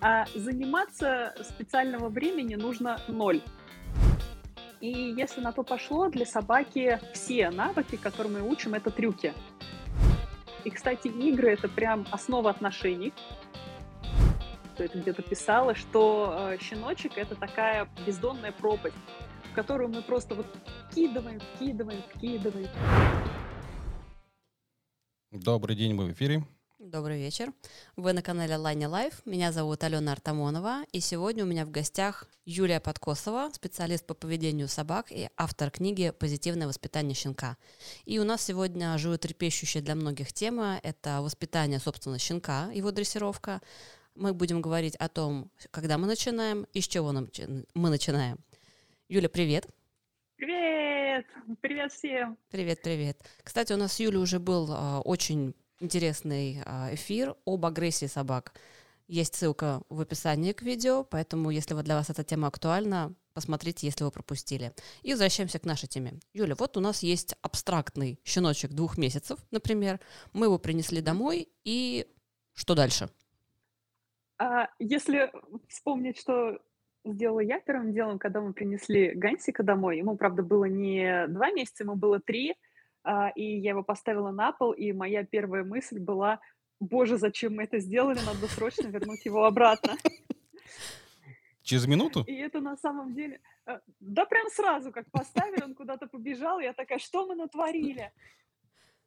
а заниматься специального времени нужно ноль. И если на то пошло, для собаки все навыки, которые мы учим, это трюки. И, кстати, игры — это прям основа отношений. Это где-то писала, что э, щеночек — это такая бездонная пропасть, в которую мы просто вот вкидываем, вкидываем, вкидываем. Добрый день, мы в эфире. Добрый вечер. Вы на канале Лайни Лайф. Меня зовут Алена Артамонова. И сегодня у меня в гостях Юлия Подкосова, специалист по поведению собак и автор книги «Позитивное воспитание щенка». И у нас сегодня животрепещущая для многих тема – это воспитание, собственно, щенка, его дрессировка. Мы будем говорить о том, когда мы начинаем и с чего мы начинаем. Юля, привет. Привет! Привет всем! Привет, привет. Кстати, у нас с Юлей уже был э, очень интересный а, эфир об агрессии собак. Есть ссылка в описании к видео, поэтому, если вот для вас эта тема актуальна, посмотрите, если вы пропустили. И возвращаемся к нашей теме. Юля, вот у нас есть абстрактный щеночек двух месяцев, например. Мы его принесли домой, и что дальше? А, если вспомнить, что сделала я первым делом, когда мы принесли Гансика домой, ему, правда, было не два месяца, ему было три, и я его поставила на пол, и моя первая мысль была, боже, зачем мы это сделали, надо срочно вернуть его обратно. Через минуту? И это на самом деле... Э, да прям сразу, как поставили, он куда-то побежал, я такая, что мы натворили?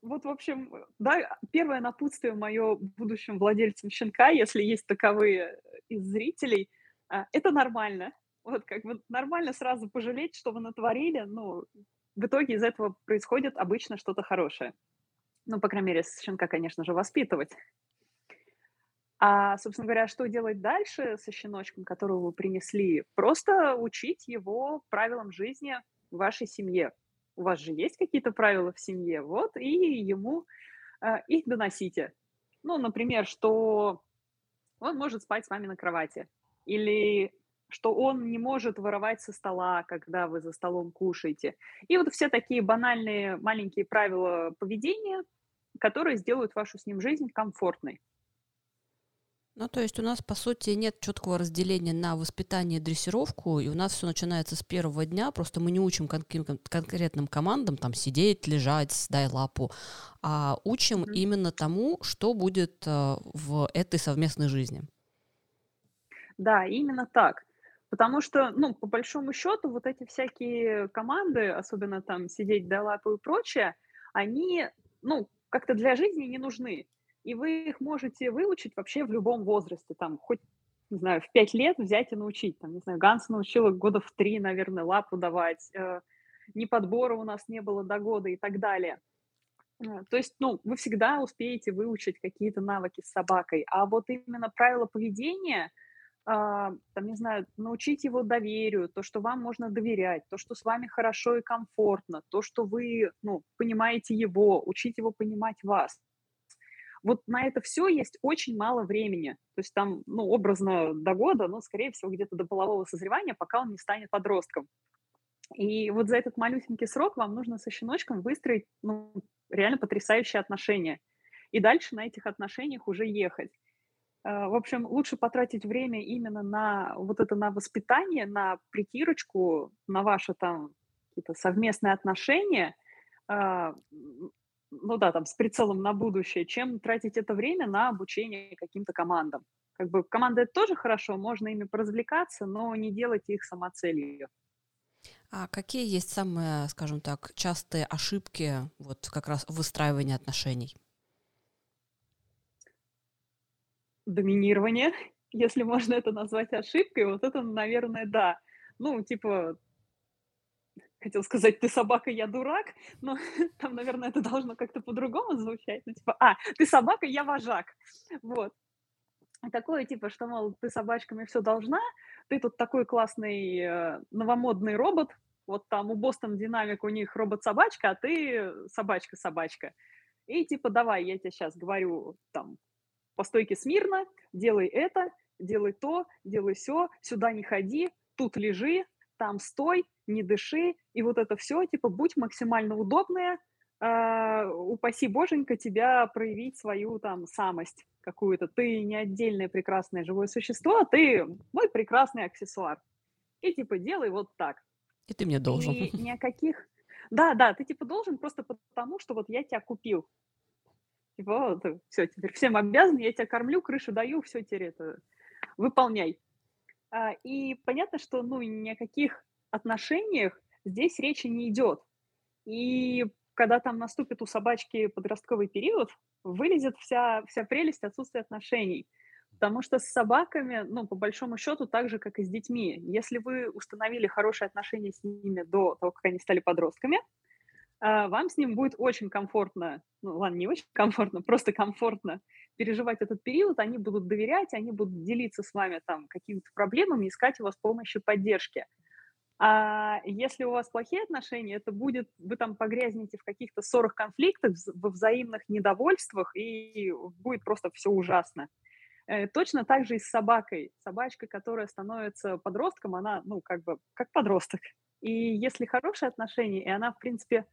Вот, в общем, да, первое напутствие мое будущим владельцам щенка, если есть таковые из зрителей, а, это нормально. Вот как бы нормально сразу пожалеть, что вы натворили, ну, в итоге из этого происходит обычно что-то хорошее. Ну, по крайней мере, щенка, конечно же, воспитывать. А, собственно говоря, что делать дальше со щеночком, которого вы принесли? Просто учить его правилам жизни в вашей семье. У вас же есть какие-то правила в семье, вот, и ему э, их доносите. Ну, например, что он может спать с вами на кровати, или что он не может воровать со стола, когда вы за столом кушаете. И вот все такие банальные маленькие правила поведения, которые сделают вашу с ним жизнь комфортной. Ну, то есть у нас, по сути, нет четкого разделения на воспитание и дрессировку, и у нас все начинается с первого дня, просто мы не учим кон- конкретным командам там сидеть, лежать, дай лапу, а учим mm-hmm. именно тому, что будет э, в этой совместной жизни. Да, именно так. Потому что, ну, по большому счету, вот эти всякие команды, особенно там сидеть до лапы и прочее, они, ну, как-то для жизни не нужны. И вы их можете выучить вообще в любом возрасте, там, хоть, не знаю, в пять лет взять и научить. Там, не знаю, Ганс научила года в три, наверное, лапу давать, э, ни подбора у нас не было до года и так далее. Э, то есть, ну, вы всегда успеете выучить какие-то навыки с собакой. А вот именно правила поведения – там, не знаю, научить его доверию, то, что вам можно доверять, то, что с вами хорошо и комфортно, то, что вы, ну, понимаете его, учить его понимать вас. Вот на это все есть очень мало времени. То есть там, ну, образно до года, но, скорее всего, где-то до полового созревания, пока он не станет подростком. И вот за этот малюсенький срок вам нужно со щеночком выстроить, ну, реально потрясающие отношения. И дальше на этих отношениях уже ехать. Э, в общем, лучше потратить время именно на вот это, на воспитание, на притирочку, на ваши там какие-то совместные отношения, а, ну да, там с прицелом на будущее, чем тратить это время на обучение каким-то командам. Как бы команды это тоже хорошо, можно ими поразвлекаться, но не делать их самоцелью. А какие есть самые, скажем так, частые ошибки вот как раз выстраивания отношений? Доминирование, если можно это назвать ошибкой, вот это, наверное, да. Ну, типа, хотел сказать, ты собака, я дурак, но там, наверное, это должно как-то по-другому звучать. Ну, типа, а, ты собака, я вожак. Вот. Такое, типа, что, мол, ты собачками все должна, ты тут такой классный э, новомодный робот, вот там у Бостон Динамик у них робот-собачка, а ты собачка-собачка. И типа, давай, я тебе сейчас говорю, там, по стойке смирно, делай это, делай то, делай все, сюда не ходи, тут лежи, там стой, не дыши, и вот это все, типа, будь максимально удобная, э, упаси боженька тебя проявить свою там самость, какую-то. Ты не отдельное прекрасное живое существо, а ты мой прекрасный аксессуар. И типа делай вот так. И ты мне должен. И ни о каких... Да, да, ты типа должен просто потому, что вот я тебя купил. Типа, вот, все, теперь всем обязан, я тебя кормлю, крышу даю, все, теперь это выполняй. А, и понятно, что ну ни о каких отношениях здесь речи не идет. И когда там наступит у собачки подростковый период, вылезет вся, вся прелесть отсутствия отношений. Потому что с собаками, ну, по большому счету, так же, как и с детьми. Если вы установили хорошие отношения с ними до того, как они стали подростками, вам с ним будет очень комфортно, ну, ладно, не очень комфортно, просто комфортно переживать этот период, они будут доверять, они будут делиться с вами там какими-то проблемами, искать у вас помощи, поддержки. А если у вас плохие отношения, это будет, вы там погрязнете в каких-то ссорах, конфликтах, во взаимных недовольствах, и будет просто все ужасно. Э, точно так же и с собакой. Собачка, которая становится подростком, она, ну, как бы, как подросток. И если хорошие отношения, и она, в принципе, а,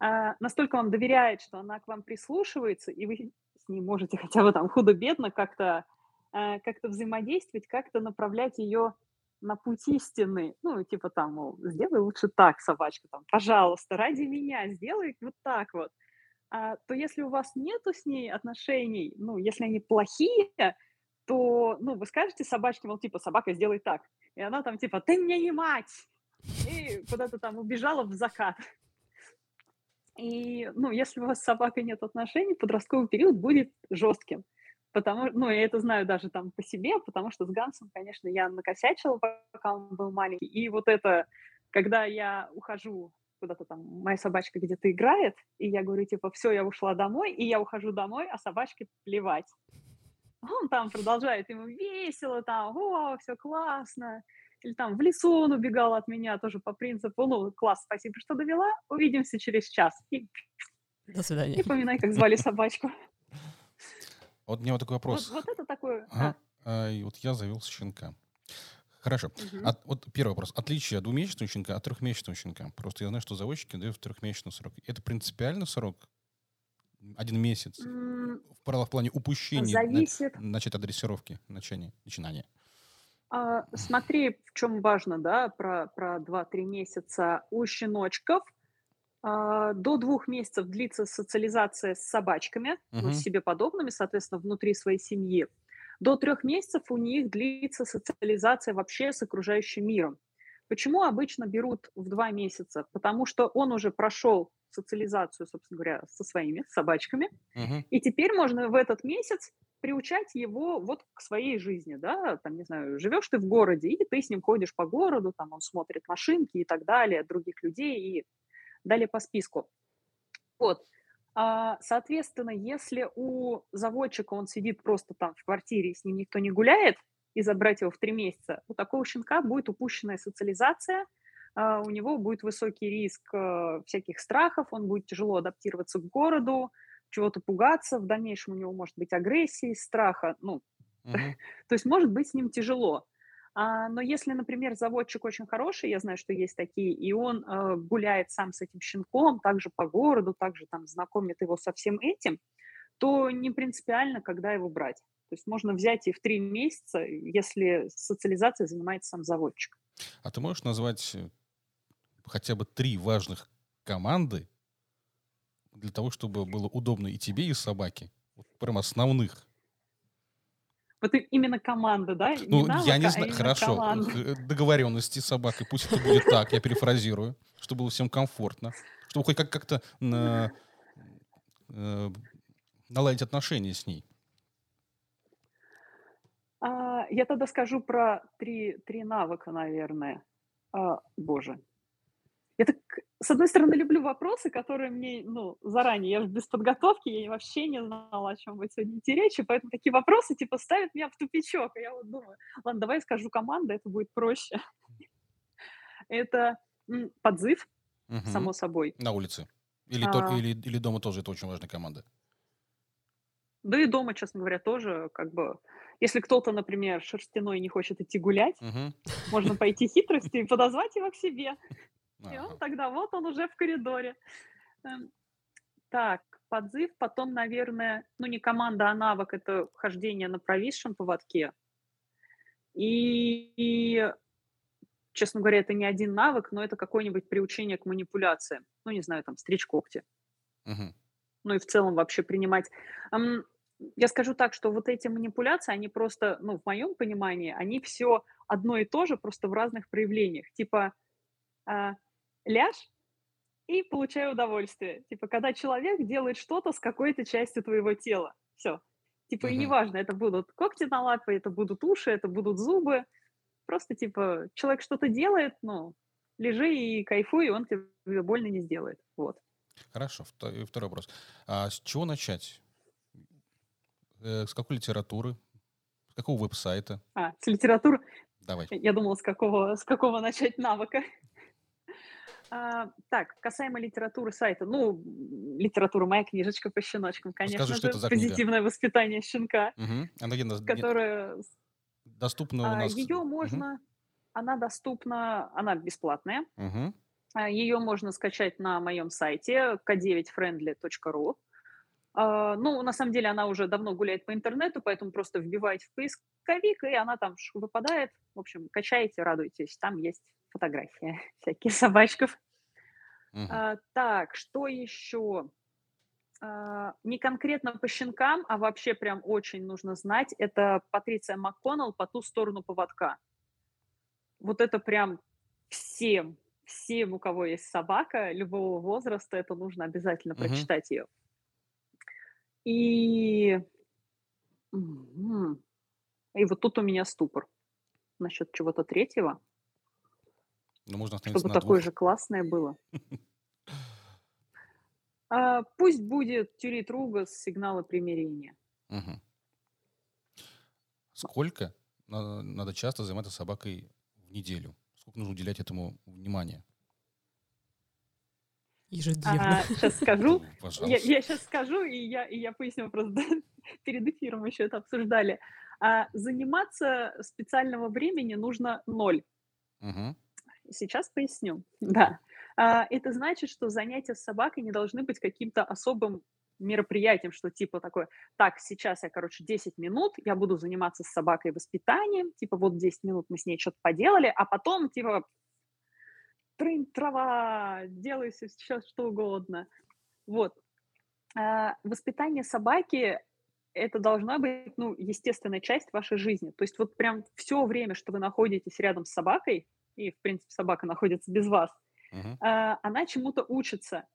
настолько вам доверяет, что она к вам прислушивается, и вы с ней можете хотя бы там худо-бедно как-то э, как взаимодействовать, как-то направлять ее на путь истины, ну, типа там, мол, сделай лучше так, собачка, там, пожалуйста, ради меня, сделай вот так вот, а, то если у вас нету с ней отношений, ну, если они плохие, то, ну, вы скажете собачке, мол, типа, собака, сделай так, и она там, типа, ты мне не мать, и куда-то там убежала в закат. И, ну, если у вас с собакой нет отношений, подростковый период будет жестким. Потому, ну, я это знаю даже там по себе, потому что с Гансом, конечно, я накосячила, пока он был маленький. И вот это, когда я ухожу куда-то там, моя собачка где-то играет, и я говорю, типа, все, я ушла домой, и я ухожу домой, а собачке плевать. Он там продолжает, ему весело, там, о, все классно. Или там в лесу он убегал от меня тоже по принципу, ну, класс, спасибо, что довела, увидимся через час. И, До свидания. Не поминай, как звали собачку. Вот у меня вот такой вопрос. Вот, вот это такое. Ага. А, и вот я завел щенка. Хорошо. Угу. От, вот первый вопрос. Отличие двухмесячного щенка от трехмесячного щенка. Просто я знаю, что заводчики дают трехмесячный срок. Это принципиальный срок? Один месяц? Mm, в, в плане упущения зависит... на, начать адресировки, начания, начинания. А, смотри, в чем важно, да, про, про 2-3 месяца. У щеночков а, до двух месяцев длится социализация с собачками, uh-huh. ну, с себе подобными, соответственно, внутри своей семьи. До трех месяцев у них длится социализация вообще с окружающим миром. Почему обычно берут в два месяца? Потому что он уже прошел социализацию, собственно говоря, со своими собачками, uh-huh. и теперь можно в этот месяц приучать его вот к своей жизни, да, там, не знаю, живешь ты в городе, и ты с ним ходишь по городу, там он смотрит машинки и так далее, других людей, и далее по списку. Вот. А, соответственно, если у заводчика он сидит просто там в квартире, и с ним никто не гуляет, и забрать его в три месяца, у такого щенка будет упущенная социализация, а, у него будет высокий риск э, всяких страхов, он будет тяжело адаптироваться к городу, чего-то пугаться, в дальнейшем у него может быть агрессия из страха, ну, uh-huh. то есть может быть с ним тяжело. А, но если, например, заводчик очень хороший, я знаю, что есть такие, и он э, гуляет сам с этим щенком, также по городу, также там знакомит его со всем этим, то не принципиально, когда его брать. То есть можно взять и в три месяца, если социализацией занимается сам заводчик. А ты можешь назвать э, хотя бы три важных команды для того, чтобы было удобно и тебе, и собаке? Вот прям основных. Вот именно команда, да? Ну, навыка, я не а знаю, а хорошо. Команда. Э, договоренности с собакой, пусть это будет так, я перефразирую, чтобы было всем комфортно, чтобы хоть как- как-то на, э, наладить отношения с ней. А, я тогда скажу про три, три навыка, наверное. А, боже, я так, с одной стороны, люблю вопросы, которые мне, ну, заранее, я без подготовки, я вообще не знала, о чем будет сегодня идти речь, и поэтому такие вопросы, типа, ставят меня в тупичок, и я вот думаю, ладно, давай скажу команда, это будет проще. Это подзыв, само собой. На улице. Или, а... то, или, или дома тоже это очень важная команда. Да и дома, честно говоря, тоже как бы... Если кто-то, например, шерстяной не хочет идти гулять, угу. можно пойти хитростью и подозвать его к себе. И он тогда, вот он уже в коридоре. Эм, так, подзыв, потом, наверное, ну не команда, а навык, это хождение на провисшем поводке. И, и, честно говоря, это не один навык, но это какое-нибудь приучение к манипуляциям. Ну, не знаю, там, стричь когти. Мгм. Ну и в целом вообще принимать. Ам, я скажу так, что вот эти манипуляции, они просто, ну, в моем понимании, они все одно и то же, просто в разных проявлениях. Типа, ляжь и получай удовольствие. Типа, когда человек делает что-то с какой-то частью твоего тела. Все. Типа, и Мгм. неважно, это будут когти на лапе, это будут уши, это будут зубы. Просто, типа, человек что-то делает, ну, лежи и кайфуй, и он тебе больно не сделает. Вот. Хорошо. Вто- и Второй вопрос. А с чего начать? Э, С какой литературы? С какого веб-сайта? А, с литературы. Давай. Я думала, с какого, с какого начать навыка. А, так, касаемо литературы сайта. Ну, литература моя книжечка по щеночкам, конечно Расскажи, что это за книга? Позитивное воспитание щенка, Мгм. Она которая... доступна у а, нас? Ее можно... Она доступна, она бесплатная. Мгм. А, Ее можно скачать на моем сайте k9friendly.ru. А, Ну, на самом деле, она уже давно гуляет по интернету, поэтому просто вбиваете в поисковик, и она там выпадает. В общем, качаете, радуйтесь. Там есть фотографии всякие собачков. Мгм. А, Так, что еще? А, Не конкретно по щенкам, а вообще прям очень нужно знать. Это Патриция МакКоннелл «По ту сторону поводка». Вот это прям всем, всем, у кого есть собака любого возраста, это нужно обязательно Мгм. прочитать ее. И... И вот тут у меня ступор насчет чего-то третьего, Ну, можно остановиться чтобы на такое двух. же классное было. А, Пусть будет Тюрит Ругас сигналы примирения. Мгм. Сколько надо, надо часто заниматься собакой в неделю? Сколько нужно уделять этому внимания? Ежедневно. Сейчас скажу. Ну, Я, Пожалуйста. сейчас скажу, и я, и я поясню, просто перед эфиром еще это обсуждали. А, заниматься специального времени нужно ноль. Мгм. Сейчас поясню. Да. А, это значит, что занятия с собакой не должны быть каким-то особым мероприятием, что типа такое, так, сейчас я, короче, 10 минут, я буду заниматься с собакой воспитанием, типа вот 10 минут мы с ней что-то поделали, а потом, типа, трынь, трава, делай сейчас что угодно. Вот. А, воспитание собаки это должна быть, ну, естественная часть вашей жизни. То есть вот прям все время, что вы находитесь рядом с собакой, и, в принципе, собака находится без вас, Мгм. а, она чему-то учится.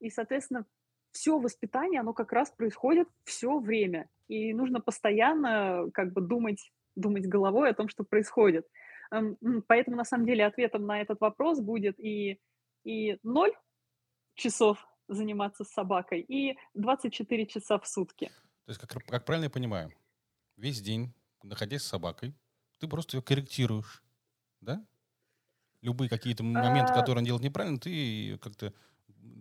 И, соответственно, все воспитание, оно как раз происходит все время. И нужно постоянно как бы думать, думать головой о том, что происходит. Эм, Поэтому, на самом деле, ответом на этот вопрос будет и, и 0 часов заниматься с собакой, и 24 часа в сутки. То есть, как, как правильно я понимаю, весь день, находясь с собакой, ты просто ее корректируешь, да? Любые какие-то моменты, А, которые он делает неправильно, ты как-то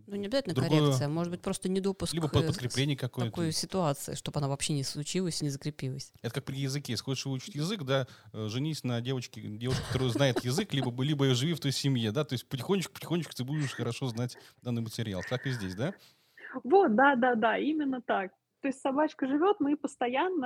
Ну, не обязательно другое, коррекция, может быть, просто недопуск либо э, под- подкрепление такой какое-то. ситуации, чтобы она вообще не случилась не закрепилась. Это как при языке. Если хочешь выучить язык, да, э, женись на девочке, девушке, которая знает язык, либо, либо живи в той семье, да, то есть потихонечку-потихонечку ты будешь хорошо знать данный материал. Так и здесь, да? Вот, да, да, да, именно так. То есть собачка живет, мы постоянно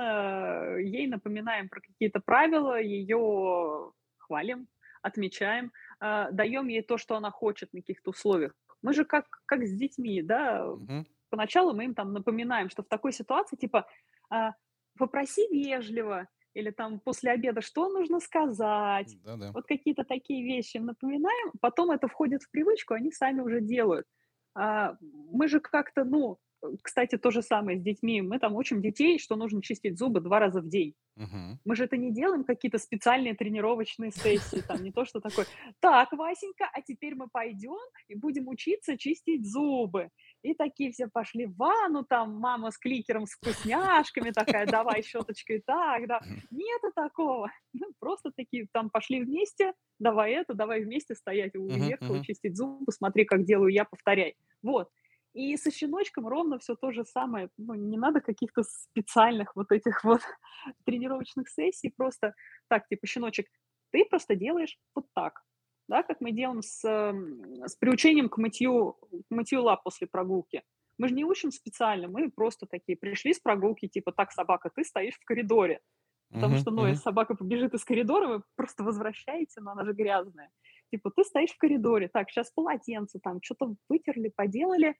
э, ей напоминаем про какие-то правила, ее хвалим, отмечаем, а, даем ей то, что она хочет на каких-то условиях. Мы же как, как с детьми, да, Мгм. поначалу мы им там напоминаем, что в такой ситуации, типа, а, попроси вежливо, или там после обеда, что нужно сказать, Да-да. вот какие-то такие вещи напоминаем, потом это входит в привычку, они сами уже делают. А, мы же как-то, ну, кстати, то же самое с детьми. Мы там учим детей, что нужно чистить зубы два раза в день. Мгм. Мы же это не делаем какие-то специальные тренировочные сессии, там не то, что такое, так, Васенька, а теперь мы пойдем и будем учиться чистить зубы. И такие все пошли в ванну, там мама с кликером, с вкусняшками такая, давай щеточкой так, да. Нету такого. Ну, Просто такие там пошли вместе, давай это, давай вместе стоять у зеркала, чистить зубы, смотри, как делаю я, повторяй. Вот. И со щеночком ровно все то же самое. Ну, не надо каких-то специальных вот этих вот тренировочных сессий. Просто так, типа, щеночек, ты просто делаешь вот так. Да, как мы делаем с, с приучением к мытью, к мытью лап после прогулки. Мы же не учим специально, мы просто такие пришли с прогулки, типа, так, собака, ты стоишь в коридоре. Потому что, ну, если собака побежит из коридора, вы просто возвращаете, но она же грязная. Типа, ты стоишь в коридоре, так, сейчас полотенце там, что-то вытерли, поделали.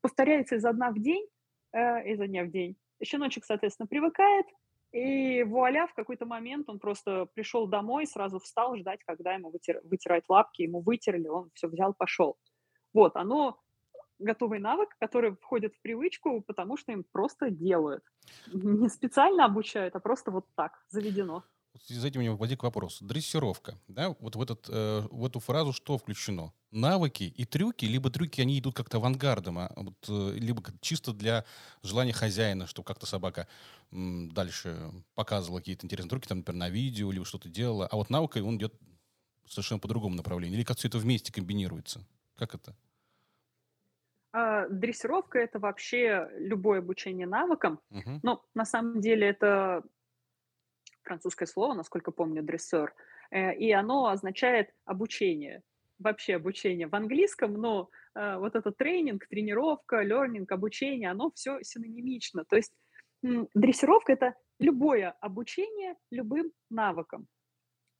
Повторяется изо дня в день, э, изо дня в день. Щеночек, соответственно, привыкает, и вуаля, в какой-то момент он просто пришел домой, сразу встал ждать, когда ему вытир, вытирать лапки, ему вытерли, он все взял, пошел. Вот, оно готовый навык, который входит в привычку, потому что им просто делают. Не специально обучают, а просто вот так, заведено. Из этим у меня возник вопрос. Дрессировка. Да? Вот в, этот, э, в эту фразу что включено? Навыки и трюки, либо трюки, они идут как-то авангардом, а вот, э, либо чисто для желания хозяина, чтобы как-то собака м, дальше показывала какие-то интересные трюки, там, например, на видео, либо что-то делала. А вот навыкой он идет совершенно по другому направлению. Или как все это вместе комбинируется? Как это? А, дрессировка это вообще любое обучение навыкам. Угу. Ну, на самом деле это французское слово, насколько помню, дрессер, э, и оно означает обучение, вообще обучение в английском, но э, вот этот тренинг, тренировка, learning, обучение, оно все синонимично. То есть дрессировка – это любое обучение любым навыкам.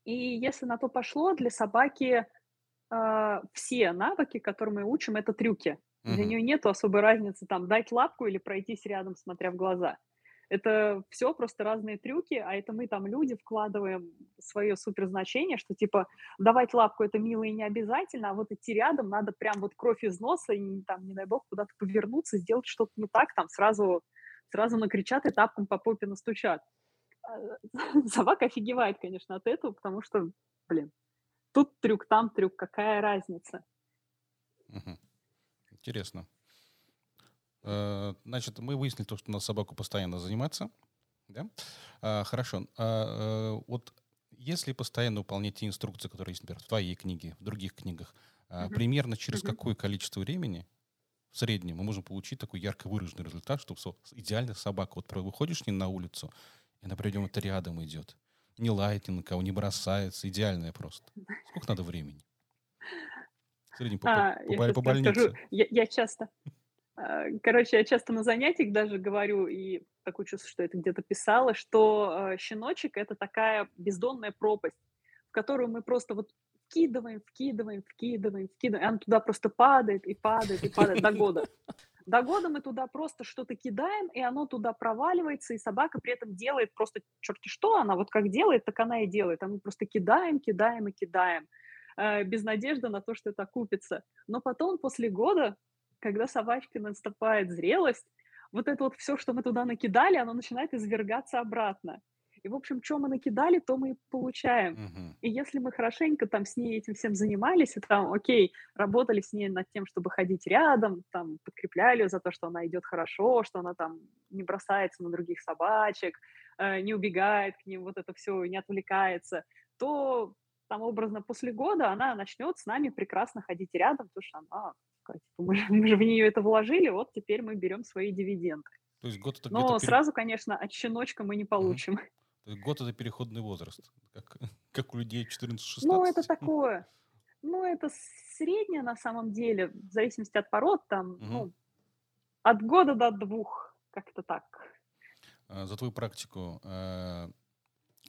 И если на то пошло, для собаки э, все навыки, которые мы учим, это трюки. Для нее нет особой разницы там дать лапку или пройтись рядом, смотря в глаза. Это все просто разные трюки, а это мы там люди вкладываем свое суперзначение, что типа давать лапку это мило и не обязательно, а вот идти рядом надо прям вот кровь из носа и там, не дай бог, куда-то повернуться, сделать что-то не так, там сразу, сразу накричат и тапком по попе настучат. А, собака офигевает, конечно, от этого, потому что, блин, тут трюк, там трюк, какая разница? Интересно. Э, значит, мы выяснили то, что на собаку постоянно заниматься. Да? А, хорошо. А, э, вот если постоянно выполнять те инструкции, которые есть, например, в твоей книге, в других книгах, uh-huh. примерно через uh-huh. какое количество времени в среднем мы можем получить такой ярко выраженный результат, чтобы идеальная собака, вот выходишь не на улицу, и она придем это рядом идет, не лает ни на кого, не бросается, идеальная просто. Сколько надо времени? В среднем по, а, по, по, по больнице. Скажу, я, я часто короче, я часто на занятиях даже говорю, и такое чувство, что это где-то писала, что э, щеночек — это такая бездонная пропасть, в которую мы просто вот вкидываем, вкидываем, вкидываем, вкидываем, и она туда просто падает и падает и падает до года. До года мы туда просто что-то кидаем, и оно туда проваливается, и собака при этом делает просто черти что, она вот как делает, так она и делает. А мы просто кидаем, кидаем и кидаем, э, без надежды на то, что это купится. Но потом, после года, когда собачке наступает зрелость, вот это вот все, что мы туда накидали, оно начинает извергаться обратно. И, в общем, что мы накидали, то мы и получаем. Uh-huh. И если мы хорошенько там с ней этим всем занимались, и там, окей, работали с ней над тем, чтобы ходить рядом, там, подкрепляли ее за то, что она идет хорошо, что она там не бросается на других собачек, э, не убегает к ним, вот это все, не отвлекается, то там образно после года она начнет с нами прекрасно ходить рядом, потому что она Типа, мы, мы же в нее это вложили, вот теперь мы берем свои дивиденды. То есть год это Но пере... сразу, конечно, от щеночка мы не получим. Угу. То есть год это переходный возраст, как, как у людей 14-16. Ну, это такое. Ну, это среднее на самом деле, в зависимости от пород, там, угу. ну, от года до двух, как-то так. А, за твою практику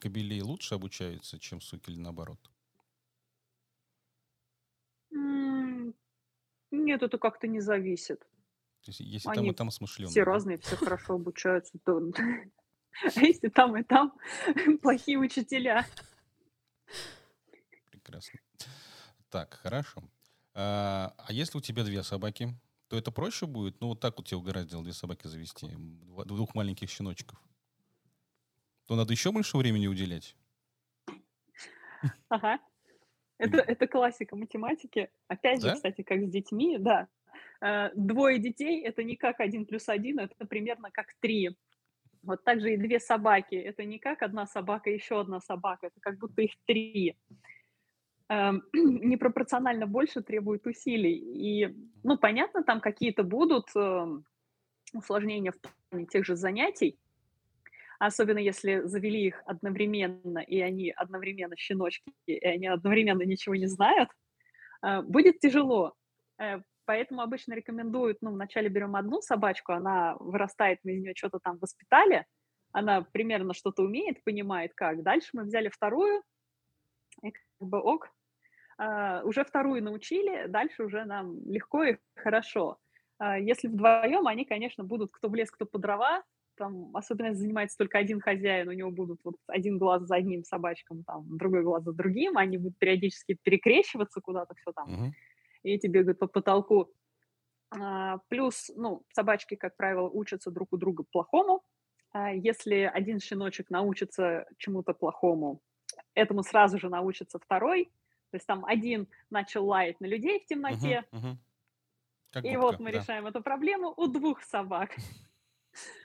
кобелей лучше обучаются, чем суки или наоборот? Нет, это как-то не зависит. То есть, если там и там смышленые. Все разные, все хорошо обучаются, то... А если там и там плохие учителя? Прекрасно. Так, хорошо. А, а если у тебя две собаки, то это проще будет? Ну, вот так вот тебе угораздило две собаки завести, двух маленьких щеночков. То надо еще больше времени уделять? Ага. Это, это классика математики. Опять да? же, кстати, как с детьми, да. Э, двое детей – это не как один плюс один, это примерно как три. Вот так же и две собаки. Это не как одна собака, еще одна собака. Это как будто их три. Эм, непропорционально больше требует усилий. И, ну, понятно, там какие-то будут эм, усложнения в плане тех же занятий, особенно если завели их одновременно, и они одновременно щеночки, и они одновременно ничего не знают, э, будет тяжело. Э, Поэтому обычно рекомендуют, ну, вначале берем одну собачку, она вырастает, мы из нее что-то там воспитали, она примерно что-то умеет, понимает как. Дальше мы взяли вторую, и как бы ок, а, уже вторую научили, дальше уже нам легко и хорошо. Если вдвоем, они, конечно, будут кто в лес, кто по дрова, там, особенно если занимается только один хозяин, у него будут вот один глаз за одним собачком, там, другой глаз за другим, они будут периодически перекрещиваться куда-то, все там, uh-huh. и эти бегают по потолку. А, плюс, ну, собачки, как правило, учатся друг у друга плохому. А если один щеночек научится чему-то плохому, этому сразу же научится второй. То есть там один начал лаять на людей в темноте, uh-huh, uh-huh. Как и губка, вот мы да. решаем эту проблему у двух собак.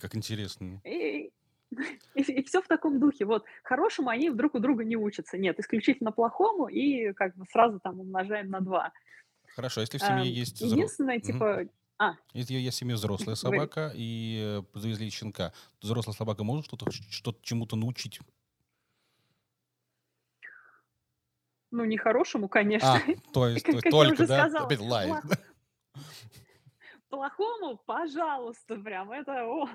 Как интересно. И, и, и все в таком духе. Вот хорошему они друг у друга не учатся. Нет, исключительно плохому, и как бы сразу там умножаем на два. Хорошо, если в семье а, есть... Единственное, взро... типа... А. Если есть в семье взрослая собака и э, завезли щенка, то взрослая собака может что-то, что-то чему-то научить? Ну, не хорошему, конечно. А, то есть, то, только, да, сказала, опять лает плохому, пожалуйста, прям это... О.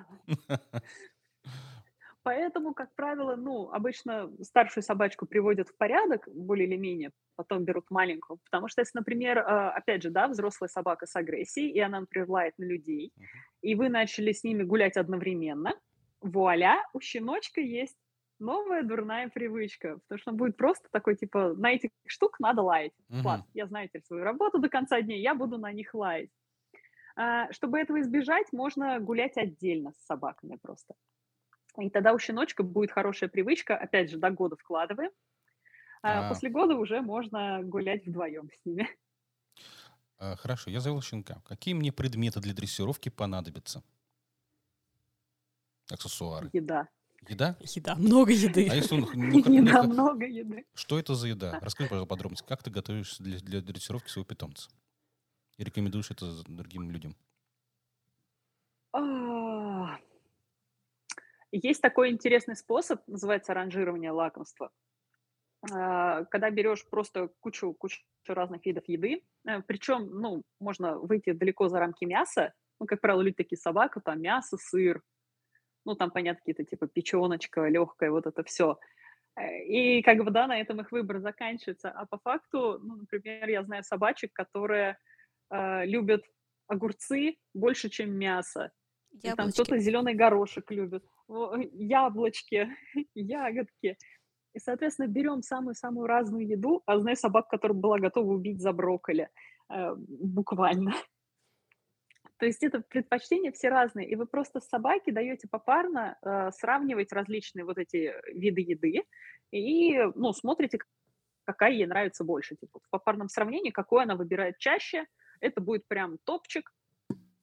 Поэтому, как правило, ну, обычно старшую собачку приводят в порядок, более или менее, потом берут маленькую. Потому что если, например, а, опять же, да, взрослая собака с агрессией, и она, например, лает на людей, uh-huh. и вы начали с ними гулять одновременно, вуаля, у щеночка есть новая дурная привычка, потому что он будет просто такой, типа, на этих штук надо лаять. Uh-huh. Класс, я знаю теперь свою работу до конца дня, я буду на них лаять. А, чтобы этого избежать, можно гулять отдельно с собаками просто. И тогда у щеночка будет хорошая привычка, опять же, до года вкладываем. А, а после года уже можно гулять вдвоем с ними. А, хорошо, я завел щенка. Какие мне предметы для дрессировки понадобятся? Аксессуары. Еда. Еда? Еда, много еды. А если он... еда, много еды. Что это за еда? Расскажи, пожалуйста, подробности. Как ты готовишь для, для дрессировки своего питомца? И рекомендуешь это другим людям? А, есть такой интересный способ, называется ранжирование лакомства. А, когда берешь просто кучу, кучу разных видов еды, э, причем, ну, можно выйти далеко за рамки мяса, ну, как правило, люди такие собака, там мясо, сыр, ну, там, понятно, какие-то типа печеночка легкая, вот это все. Э, и как бы, да, на этом их выбор заканчивается. А по факту, ну, например, я знаю собачек, которые э, любят огурцы больше, чем мясо. И там кто-то зеленый горошек любит, яблочки, ягодки. И, соответственно, берем самую-самую разную еду, а знаю собак, которая была готова убить за брокколи, э, буквально. То есть это предпочтения все разные, и вы просто с собаки даете попарно э, сравнивать различные вот эти виды еды и, ну, смотрите, какая ей нравится больше. Типа, в попарном сравнении, какой она выбирает чаще – это будет прям топчик.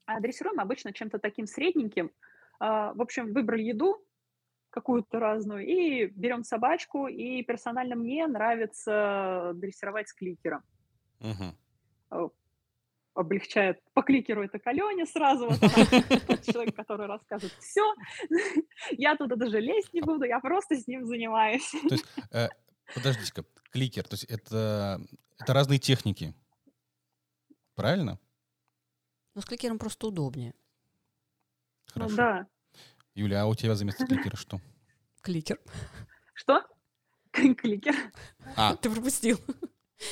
А дрессируем обычно чем-то таким средненьким. А, в общем, выбрали еду какую-то разную и берем собачку. И персонально мне нравится дрессировать с кликером. Угу. Облегчает по кликеру это к сразу. Вот тот человек, который рассказывает все. Я туда даже лезть не буду, я просто с ним занимаюсь. То есть, э, подождите-ка, кликер, то есть это, это разные техники. Правильно? Ну, с кликером просто удобнее. Хорошо. Ну, да. Юля, а у тебя вместо кликера что? Кликер. Что? Кликер. А. Ты пропустил.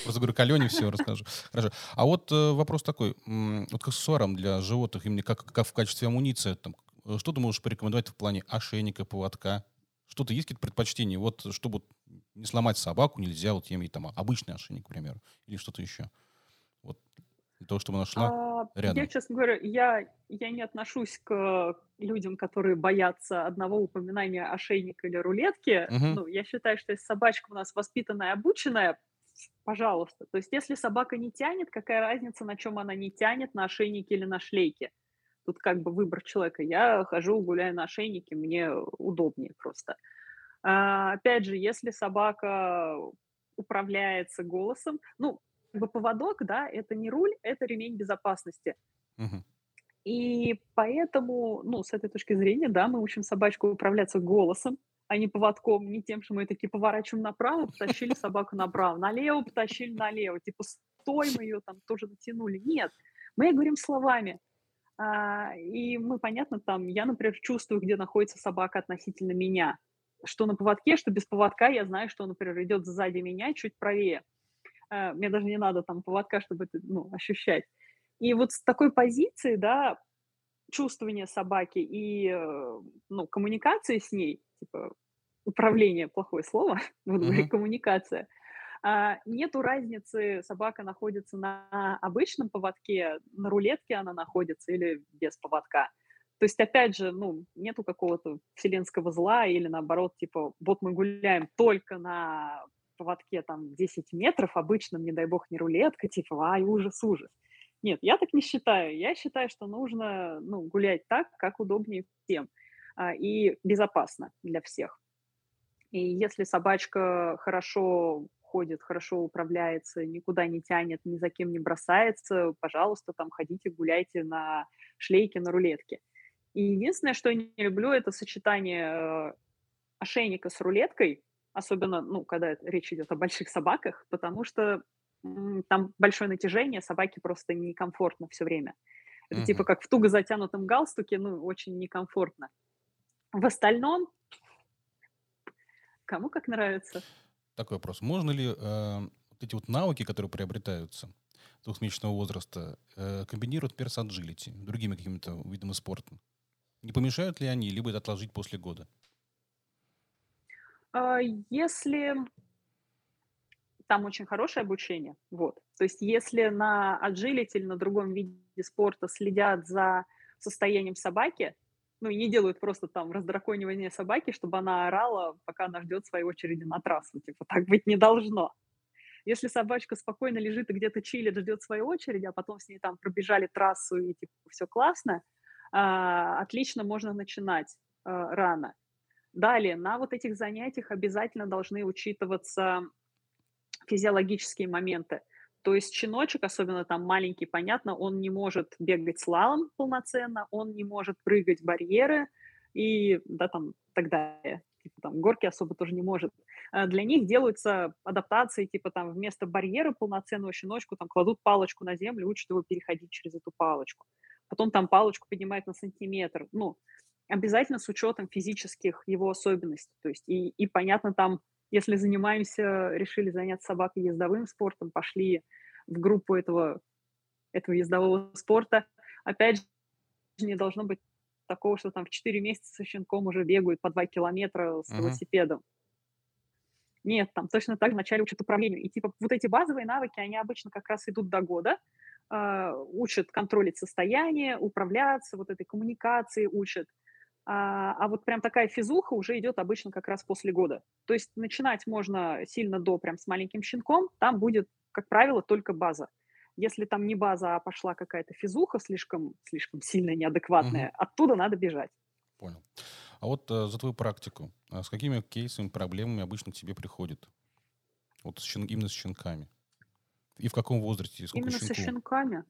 Просто говорю, к Алене все расскажу. Хорошо. А вот э, вопрос такой. Вот к аксессуарам для животных, именно как, как в качестве амуниции, там, э, что ты можешь порекомендовать в плане ошейника, поводка? Что-то есть какие-то предпочтения? Вот, чтобы не сломать собаку, нельзя вот иметь там обычный ошейник, к примеру, или что-то еще. Вот для того, чтобы она шла а, рядом? Я, честно говоря, я, я не отношусь к людям, которые боятся одного упоминания ошейника или рулетки. Угу. Ну, я считаю, что если собачка у нас воспитанная, обученная, пожалуйста. То есть если собака не тянет, какая разница, на чем она не тянет, на ошейнике или на шлейке? Тут как бы выбор человека. Я хожу, гуляю на ошейнике, мне удобнее просто. А, опять же, если собака управляется голосом, ну, бы поводок, да, это не руль, это ремень безопасности. Угу. И поэтому, ну, с этой точки зрения, да, мы учим собачку управляться голосом, а не поводком, не тем, что мы такие поворачиваем направо, потащили собаку направо, налево потащили налево. Типа кнутой мы ее там тоже натянули. Нет, мы говорим словами. А, и мы, понятно, там, я, например, чувствую, где находится собака относительно меня. Что на поводке, что без поводка, я знаю, что, например, идет сзади меня, чуть правее. А, мне даже не надо там поводка, чтобы это ну, ощущать. И вот с такой позиции, да, чувствования собаки и э, ну, коммуникации с ней, типа управление, плохое слово, буду говорить, коммуникация, а, нету разницы, собака находится на обычном поводке, на рулетке она находится или без поводка. То есть, опять же, ну, нету какого-то вселенского зла или наоборот, типа, вот мы гуляем только на поводке там 10 метров, обычном, не дай бог, не рулетка, типа, ай, ужас, ужас. Нет, я так не считаю. Я считаю, что нужно ну, гулять так, как удобнее всем а, и безопасно для всех. И если собачка хорошо ходит, хорошо управляется, никуда не тянет, ни за кем не бросается, пожалуйста, там ходите, гуляйте на шлейке, на рулетке. И единственное, что я не люблю, это сочетание э, ошейника с рулеткой, особенно, ну, когда речь идет о больших собаках, потому что там большое натяжение, собаке просто некомфортно все время. Это mm-hmm. типа как в туго затянутом галстуке, ну, очень некомфортно. В остальном Кому как нравится. Такой вопрос. Можно ли э, вот эти вот навыки, которые приобретаются двухмесячного возраста, э, комбинировать, например, с agility, другими какими-то видами спорта? Не помешают ли они, либо это отложить после года? А, если там очень хорошее обучение, вот. То есть если на agility или на другом виде спорта следят за состоянием собаки, ну, и не делают просто там раздраконивание собаки, чтобы она орала, пока она ждет своей очереди на трассу. Типа, так быть не должно. Если собачка спокойно лежит и где-то чилит, ждет своей очереди, а потом с ней там пробежали трассу и типа все классно, а, отлично можно начинать а, рано. Далее, на вот этих занятиях обязательно должны учитываться физиологические моменты. То есть щеночек, особенно там маленький, понятно, он не может бегать слалом полноценно, он не может прыгать барьеры и да, там, так далее. Типа там горки особо тоже не может. А для них делаются адаптации, типа там вместо барьера полноценного щеночку там кладут палочку на землю, учат его переходить через эту палочку. Потом там палочку поднимают на сантиметр. Ну, обязательно с учетом физических его особенностей. То есть и, и понятно, там если занимаемся, решили заняться собакой ездовым спортом, пошли в группу этого, этого ездового спорта. Опять же, не должно быть такого, что там в 4 месяца со щенком уже бегают по 2 километра с uh-huh. велосипедом. Нет, там точно так вначале учат управлению. И типа вот эти базовые навыки, они обычно как раз идут до года, э, учат контролить состояние, управляться, вот этой коммуникации учат. А, а вот прям такая физуха уже идет обычно как раз после года. То есть начинать можно сильно до, прям с маленьким щенком, там будет, как правило, только база. Если там не база, а пошла какая-то физуха слишком, слишком сильная, неадекватная, угу. оттуда надо бежать. Понял. А вот э, за твою практику, а с какими кейсами, проблемами обычно к тебе приходят? Вот с щен... именно с щенками. И в каком возрасте? Сколько именно щенку? со щенками?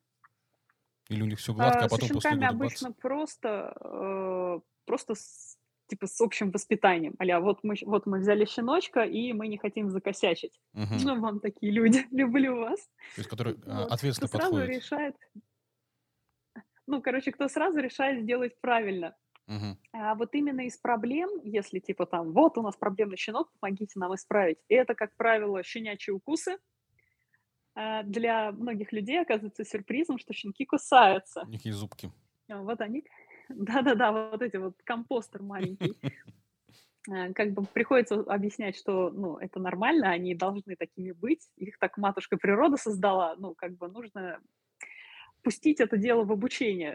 Или у них все гладко, а, а потом после года обычно бац? просто э, просто с, типа с общим воспитанием. Аля, вот мы, вот мы взяли щеночка, и мы не хотим закосячить. Угу. Ну, вам такие люди, люблю вас. То есть, которые вот. ответственно кто подходят. сразу решает... Ну, короче, кто сразу решает сделать правильно. Угу. А вот именно из проблем, если типа там, вот у нас проблемный щенок, помогите нам исправить. И это, как правило, щенячьи укусы. А для многих людей оказывается сюрпризом, что щенки кусаются. У них есть зубки. Вот они, да-да-да, вот эти вот компостер маленький. Э, как бы приходится объяснять, что, ну, это нормально, они должны такими быть, их так матушка природа создала, ну, как бы нужно пустить это дело в обучение.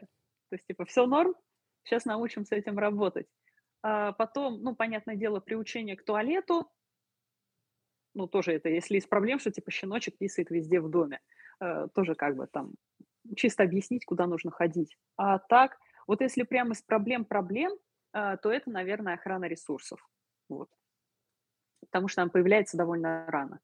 То есть, типа, все норм, сейчас научим с этим работать. А потом, ну, понятное дело, приучение к туалету, ну, тоже это, если есть проблем, что, типа, щеночек писает везде в доме, э, тоже как бы там чисто объяснить, куда нужно ходить. А так, вот если прямо из проблем-проблем, а, то это, наверное, охрана ресурсов. Вот. Потому что она появляется довольно рано.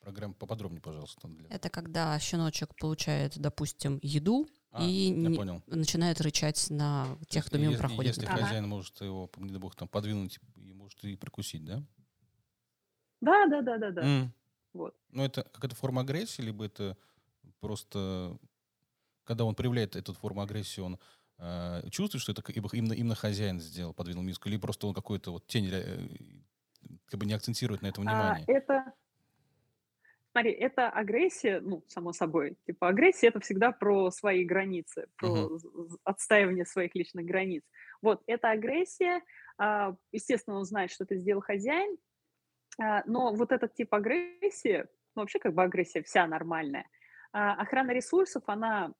Программа поподробнее, пожалуйста. Для... Это когда щеночек получает, допустим, еду а, и не, понял. начинает рычать на тех, кто мимо проходит. Если ага. хозяин может его, не дай бог, там подвинуть и может и прикусить, да? Да, да, да, да, да. Mm. Вот. Ну, это какая-то форма агрессии, либо это просто, когда он проявляет эту форму агрессии, он э, чувствует, что это именно, именно хозяин сделал, подвинул миску, или просто он какой-то вот тень, э, как бы не акцентирует на этом а, внимание? А, это, смотри, это агрессия, ну, само собой, типа агрессия это всегда про свои границы, про uh-huh. отстаивание своих личных границ. Вот, это агрессия, а, естественно, он знает, что это сделал хозяин, а, но вот этот тип агрессии, ну, вообще как бы агрессия вся нормальная, охрана ресурсов, она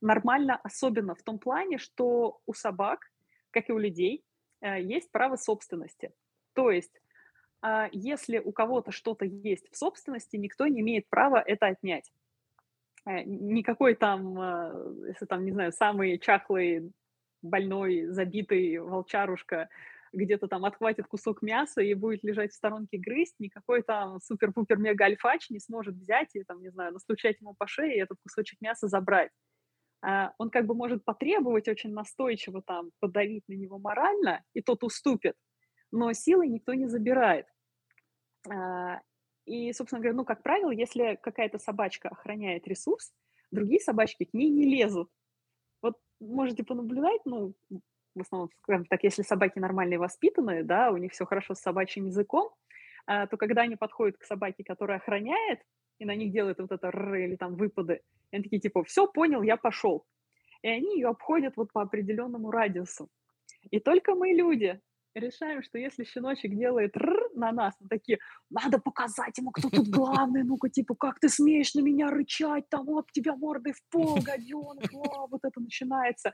нормально, особенно в том плане, что у собак, как и у людей, э, есть право собственности. То есть, если у кого-то что-то есть в собственности, никто не имеет права это отнять. Э, никакой там, э, если там, не знаю, самый чахлый, больной, забитый волчарушка где-то там отхватит кусок мяса и будет лежать в сторонке грызть, никакой там супер-пупер-мега-альфач не сможет взять и, там, не знаю, настучать ему по шее и этот кусочек мяса забрать. А, он как бы может потребовать очень настойчиво там подавить на него морально, и тот уступит, но силой никто не забирает. А, и, собственно говоря, ну, как правило, если какая-то собачка охраняет ресурс, другие собачки к ней не лезут. Вот можете понаблюдать, ну, в основном, скажем так, если собаки нормальные воспитанные, да, у них все хорошо с собачьим языком, а, то когда они подходят к собаке, которая охраняет, и на них делают вот это р или там выпады, они такие типа, все, понял, я пошел. И они ее обходят вот по определенному радиусу. И только мы, люди, решаем, что если щеночек делает р на нас, мы такие, надо показать ему, кто тут главный, ну-ка, типа, как ты смеешь на меня рычать, там, вот тебя мордой в пол, гаденок, вот это начинается.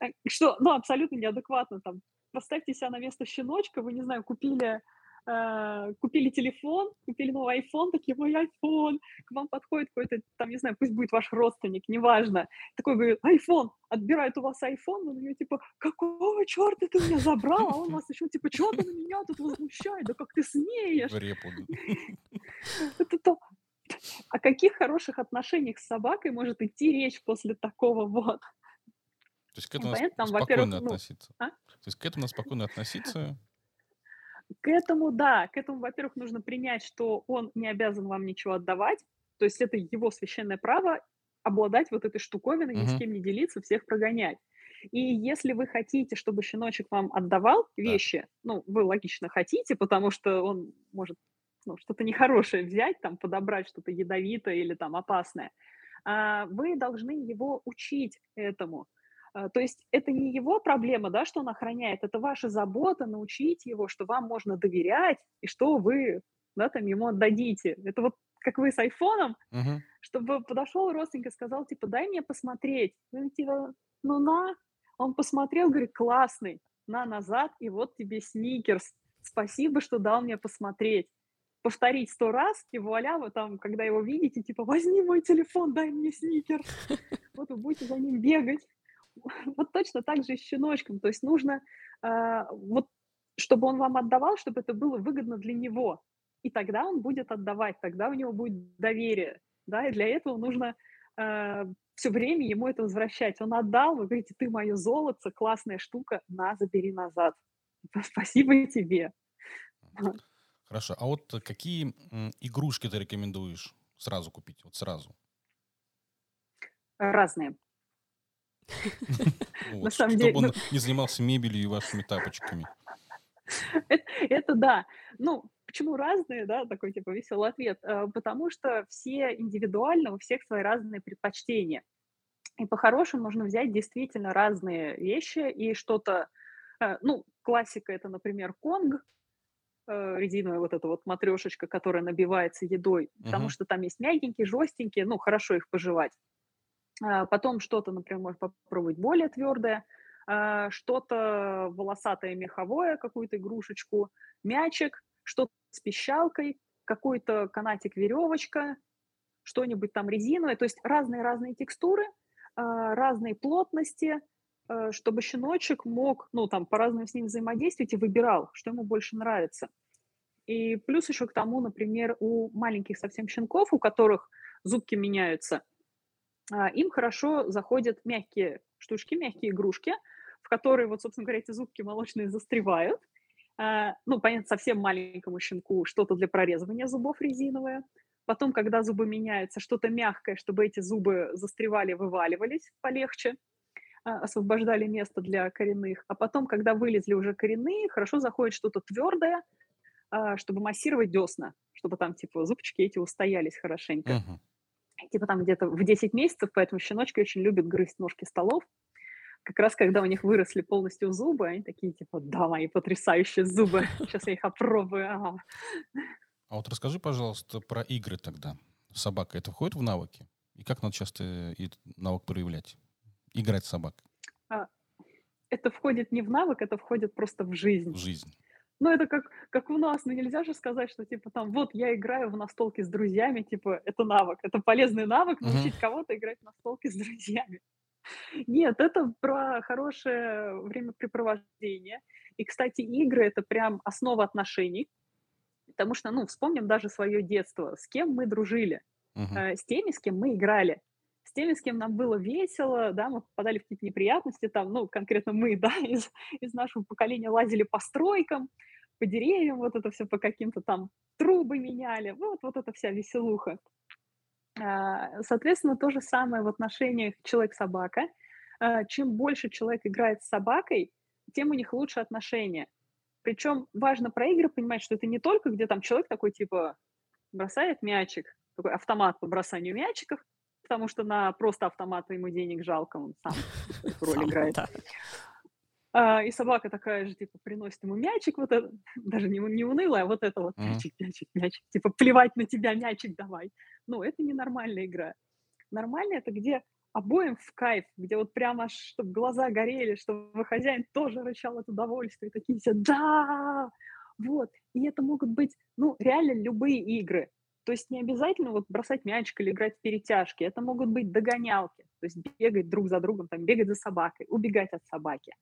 Э, что, ну, абсолютно неадекватно, там, поставьте себя на место щеночка, вы, не знаю, купили э, купили телефон, купили новый iPhone, такие, мой iPhone, к вам подходит какой-то, там, не знаю, пусть будет ваш родственник, неважно, такой говорит, iPhone, отбирает у вас iPhone, он ее типа, какого черта ты меня забрал, а он вас еще типа, что ты на меня тут возмущает, да как ты смеешь? В репу. Это то, о каких хороших отношениях с собакой может идти речь после такого вот? То есть к этому Понятно, там, спокойно ну, относиться. А? То есть к этому спокойно относиться к этому, да, к этому, во-первых, нужно принять, что он не обязан вам ничего отдавать, то есть это его священное право обладать вот этой штуковиной, ни с кем не делиться, всех прогонять. И если вы хотите, чтобы щеночек вам отдавал вещи, да. ну, вы логично хотите, потому что он может ну, что-то нехорошее взять, там, подобрать что-то ядовитое или там опасное, а, вы должны его учить этому. А, то есть это не его проблема, да, что он охраняет, это ваша забота научить его, что вам можно доверять и что вы да, там ему отдадите. Это вот как вы с айфоном, uh-huh. чтобы подошел родственник и сказал, типа, дай мне посмотреть. Ну, типа, ну на. Он посмотрел, говорит, классный, на назад, и вот тебе сникерс. Спасибо, что дал мне посмотреть. Повторить сто раз, и вуаля, вы там, когда его видите, типа, возьми мой телефон, дай мне сникерс. Вот вы будете за ним бегать. вот точно так же и с щеночком. То есть нужно, э, вот, чтобы он вам отдавал, чтобы это было выгодно для него. И тогда он будет отдавать, тогда у него будет доверие. Да, и для этого нужно э, все время ему это возвращать. Он отдал, вы говорите, ты мое золото, классная штука, на, забери назад. Спасибо тебе. Хорошо. А вот какие игрушки ты рекомендуешь сразу купить? Вот сразу. Разные. На самом деле... Чтобы он ну не занимался мебелью и вашими тапочками. Это да. Ну, почему разные, да, такой типа веселый ответ? Э, потому что все индивидуально, у всех свои разные предпочтения. И по-хорошему нужно взять действительно разные вещи и что-то, э, ну, классика это, например, конг, э, резиновая вот эта вот матрешечка, которая набивается едой, потому что там есть мягенькие, жестенькие, ну, хорошо их пожевать. А, потом что-то, например, можно попробовать более твердое, а, что-то волосатое меховое, какую-то игрушечку, мячик, что-то с пищалкой, какой-то канатик веревочка, что-нибудь там резиновое. То есть разные-разные текстуры, а, разные плотности, чтобы щеночек мог, ну, там, по-разному с ним взаимодействовать и выбирал, что ему больше нравится. И плюс еще к тому, например, у маленьких совсем щенков, у которых зубки меняются – им хорошо заходят мягкие штучки, мягкие игрушки, в которые, вот, собственно говоря, эти зубки молочные застревают. А, ну, понятно, совсем маленькому щенку что-то для прорезывания зубов резиновое. Потом, когда зубы меняются, что-то мягкое, чтобы эти зубы застревали, вываливались полегче, а, освобождали место для коренных. А потом, когда вылезли уже коренные, хорошо заходит что-то твердое, а, чтобы массировать десна, чтобы там, типа, зубчики эти устоялись хорошенько. Мгм. Типа там где-то в 10 месяцев, поэтому щеночки очень любят грызть ножки столов. Как раз когда у них выросли полностью зубы, они такие, типа, да, мои потрясающие зубы, сейчас я их опробую. ага». А вот расскажи, пожалуйста, про игры тогда. Собака, это входит в навыки? И как надо часто и навык проявлять? Играть с собакой А, Это входит не в навык, это входит просто в жизнь. в жизнь. Ну, это как, как у нас, ну нельзя же сказать, что типа там, вот я играю в настолки с друзьями, типа это навык, это полезный навык научить кого-то играть в настолки с друзьями. Нет, это про хорошее времяпрепровождение. И, кстати, игры это прям основа отношений, потому что, ну, вспомним даже свое детство, с кем мы дружили, э, с теми, с кем мы играли. С теми, с кем нам было весело, да, мы попадали в какие-то неприятности, там, ну, конкретно мы, да, из, из нашего поколения лазили по стройкам, по деревьям, вот это все по каким-то там трубы меняли, вот, вот эта вся веселуха. А, Соответственно, то же самое в отношениях человек-собака. А, Чем больше человек играет с собакой, тем у них лучше отношения. Причем важно про игры понимать, что это не только, где там человек такой, типа, бросает мячик, такой автомат по бросанию мячиков, потому что на просто автомат ему денег жалко, он сам роль играет. А, и собака такая же, типа, приносит ему мячик, вот это, даже не, не унылая, а вот это вот мячик, мячик, мячик, типа, плевать на тебя, мячик давай. Ну, это не нормальная игра. Нормально это где обоим в кайф, где вот прямо чтобы глаза горели, чтобы хозяин тоже рычал от удовольствия, такие все, да, вот. И это могут быть, ну, реально любые игры. То есть не обязательно вот бросать мячик или играть в перетяжки. Это могут быть догонялки. То есть бегать друг за другом, там, бегать за собакой, убегать от собаки.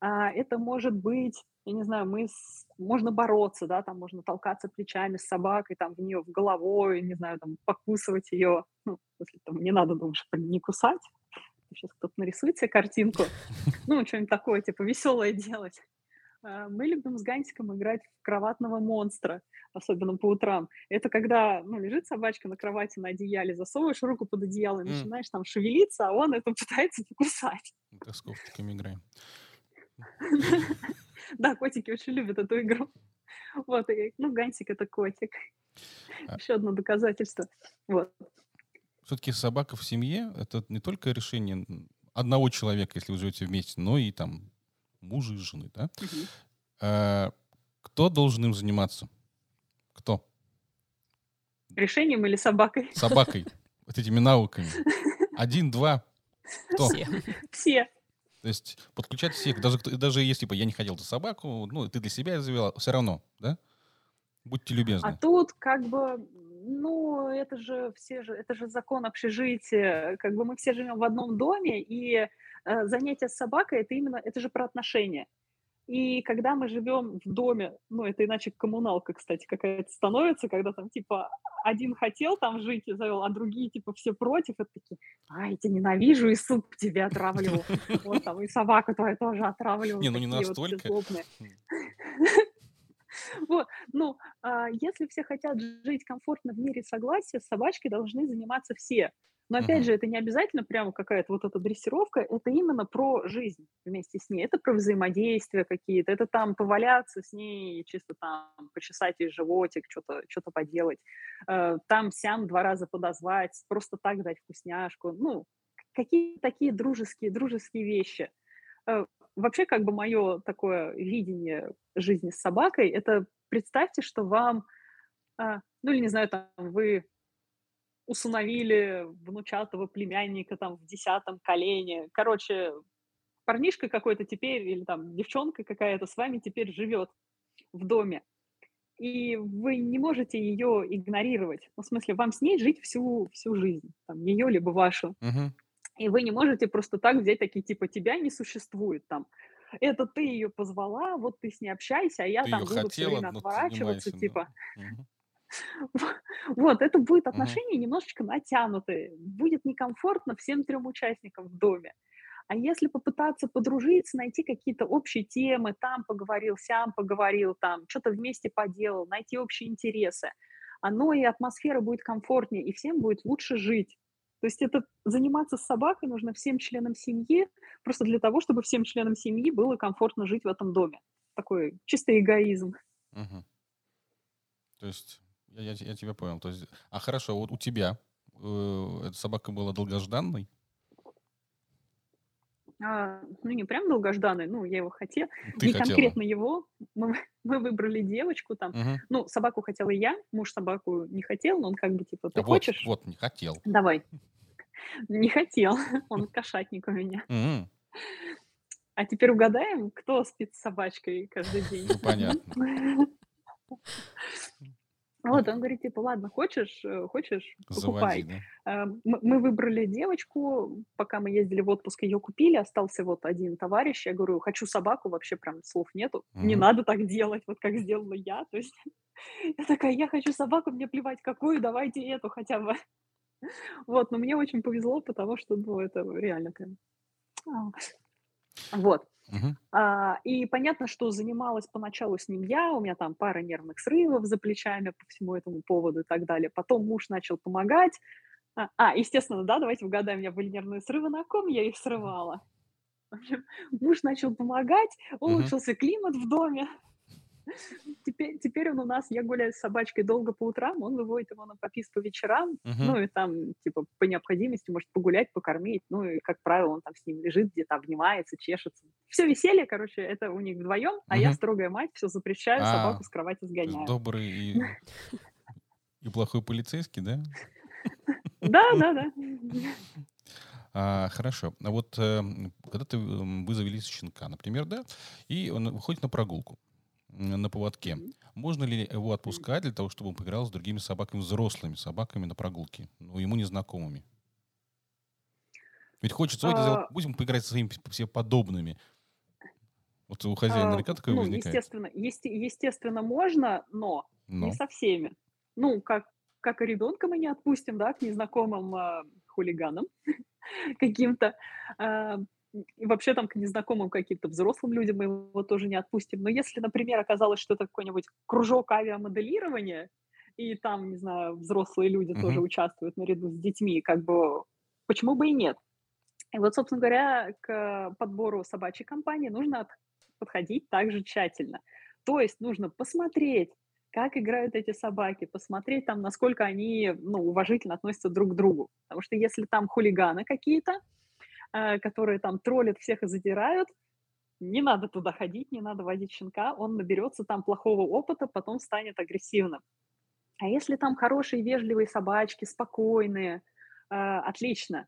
А, это может быть, я не знаю, мы с- можно бороться, да, там можно толкаться плечами с собакой, там в нее в головой, не знаю, там покусывать ее. Ну, если там не надо, думаешь, не кусать. Сейчас кто-то нарисует себе картинку. Ну, что-нибудь такое, типа, веселое делать. А, Мы любим с Гантиком играть в кроватного монстра, особенно по утрам. Это когда, ну, лежит собачка на кровати на одеяле, засовываешь руку под одеяло и М. начинаешь там шевелиться, а он это пытается покусать. Это с ковчиками играем. Да, котики очень любят эту игру. Вот, и, ну, Гансик это котик. А- Еще одно доказательство. Вот. Все-таки собака в семье — это не только решение одного человека, если вы живете вместе, но и там мужа и жены, да? А, кто должен им заниматься? Кто? Решением или собакой? Собакой. Вот этими навыками. Один, два. Кто? Все. Все. То есть подключать всех, даже, даже если бы я не хотел эту собаку, ну, ты для себя завела, все равно, да? Будьте А любезны. тут как бы, ну, это же все же, это же закон общежития. Как бы мы все живем в одном доме, и э, занятие с собакой это именно, это же про отношения. И когда мы живем в доме, ну, это иначе коммуналка, кстати, какая-то становится, когда там, типа, один хотел там жить и завел, а другие, типа, все против, это такие, ай, я тебя ненавижу, и суп тебе отравлю. Вот там, и собака твою тоже отравлю. Не, ну не настолько. злобные. Вот, ну, а, если все хотят жить комфортно в мире согласия, с собачкой должны заниматься все. Но опять Мгм. же, это не обязательно прямо какая-то вот эта дрессировка, это именно про жизнь вместе с ней. Это про взаимодействия какие-то, это там поваляться с ней, чисто там почесать ей животик, что-то что поделать. Э, Там сям два раза подозвать, просто так дать вкусняшку. Ну, какие такие дружеские, дружеские вещи. Э, Вообще, как бы мое такое видение жизни с собакой, это представьте, что вам, а, ну или не знаю, там вы усыновили внучатого племянника там в десятом колене. Короче, парнишка какой-то теперь или там девчонка какая-то с вами теперь живет в доме. И вы не можете ее игнорировать. Ну, в смысле, вам с ней жить всю, всю жизнь. Там, ее либо вашу. Мгм. И вы не можете просто так взять такие, типа, тебя не существует там. Это ты ее позвала, вот ты с ней общайся, а я Ты там буду все хотела, время но ты отворачиваться, занимайся, да. типа. Вот, это будет Мгм. отношения немножечко натянутые. Будет некомфортно всем трем участникам в доме. А если попытаться подружиться, найти какие-то общие темы, там поговорил, сям поговорил, там что-то вместе поделал, найти общие интересы, оно и атмосфера будет комфортнее, и всем будет лучше жить. То есть это заниматься с собакой нужно всем членам семьи, просто для того, чтобы всем членам семьи было комфортно жить в этом доме. Такой чистый эгоизм. Угу. То есть я, я, я тебя понял. То есть, а хорошо, вот у тебя э, эта собака была долгожданной? А, ну, не прям долгожданный, ну, я его хотела. Ты не хотела. конкретно его. Мы, мы выбрали девочку там. Угу. Ну, собаку хотела я, муж собаку не хотел, но он как бы типа, ты а хочешь? Вот, не хотел. Давай. Не хотел. Он кошатник у меня. А теперь угадаем, кто спит с собачкой каждый день. Ну, понятно. Вот, он говорит, типа, ладно, хочешь, э, хочешь, покупай. Заводи, да? Э, мы выбрали девочку, пока мы ездили в отпуск, ее купили, остался вот один товарищ, я говорю, хочу собаку, вообще прям слов нету, угу. не надо так делать, вот как сделала я, то есть я такая, я хочу собаку, мне плевать какую, давайте эту хотя бы. Вот, но мне очень повезло, потому что, ну, это реально прям... А. Вот. Uh-huh. А, и понятно, что занималась поначалу с ним я, у меня там пара нервных срывов за плечами по всему этому поводу и так далее. Потом муж начал помогать. А, а естественно, да, давайте угадаем, у меня были нервные срывы, на ком я их срывала. Муж начал помогать, улучшился uh-huh. климат в доме. Теперь, теперь он у нас, я гуляю с собачкой долго по утрам, он выводит его на попис по вечерам, uh-huh. ну и там, типа, по необходимости может погулять, покормить, ну и, как правило, он там с ним лежит где-то, обнимается, чешется. Все веселье, короче, это у них вдвоем, uh-huh. а я строгая мать, все запрещаю, а, собаку с кровати сгоняю. Добрый и, и плохой полицейский, да? Да, да, да. А, хорошо. А вот э, когда ты, вы завелись щенка, например, да, и он выходит на прогулку, на поводке. Можно ли его отпускать для того, чтобы он поиграл с другими собаками, взрослыми собаками на прогулке, но ему незнакомыми? Ведь хочется, а... будем поиграть со своими все подобными. Вот у хозяина а, наверняка такое ну, возникает. Естественно, есте, естественно, можно, но, но не со всеми. Ну, как, как и ребенка мы не отпустим, да, к незнакомым э, хулиганам каким-то. Э, и вообще там к незнакомым каким-то взрослым людям мы его тоже не отпустим. Но если, например, оказалось, что это какой-нибудь кружок авиамоделирования, и там, не знаю, взрослые люди uh-huh. тоже участвуют наряду с детьми, как бы почему бы и нет? И вот, собственно говоря, к подбору собачьей компании нужно подходить также тщательно. То есть нужно посмотреть, как играют эти собаки, посмотреть там, насколько они ну, уважительно относятся друг к другу. Потому что если там хулиганы какие-то, которые там троллят всех и задирают, не надо туда ходить, не надо водить щенка, он наберется там плохого опыта, потом станет агрессивным. А если там хорошие, вежливые собачки, спокойные, э, отлично.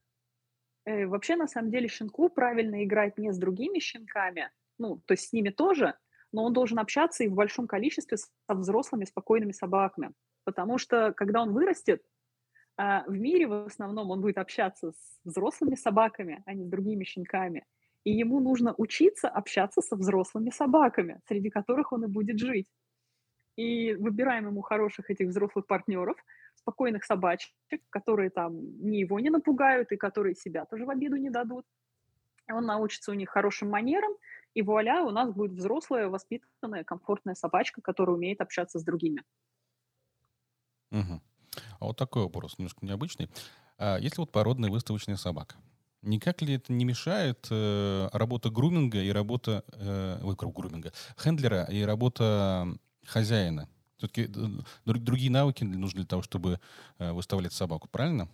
Э, вообще, на самом деле, щенку правильно играть не с другими щенками, ну, то есть с ними тоже, но он должен общаться и в большом количестве со взрослыми, спокойными собаками. Потому что, когда он вырастет, а в мире в основном он будет общаться с взрослыми собаками, а не с другими щенками. И ему нужно учиться общаться со взрослыми собаками, среди которых он и будет жить. И выбираем ему хороших этих взрослых партнеров, спокойных собачек, которые там ни его не напугают и которые себя тоже в обиду не дадут. Он научится у них хорошим манерам, и вуаля, у нас будет взрослая, воспитанная, комфортная собачка, которая умеет общаться с другими. Угу. А вот такой вопрос, немножко необычный. А если вот породная выставочная собака, никак ли это не мешает э, работа груминга и работа, э, ой, груминга, хендлера и работа хозяина? Все-таки э, другие навыки нужны для того, чтобы э, выставлять собаку, правильно?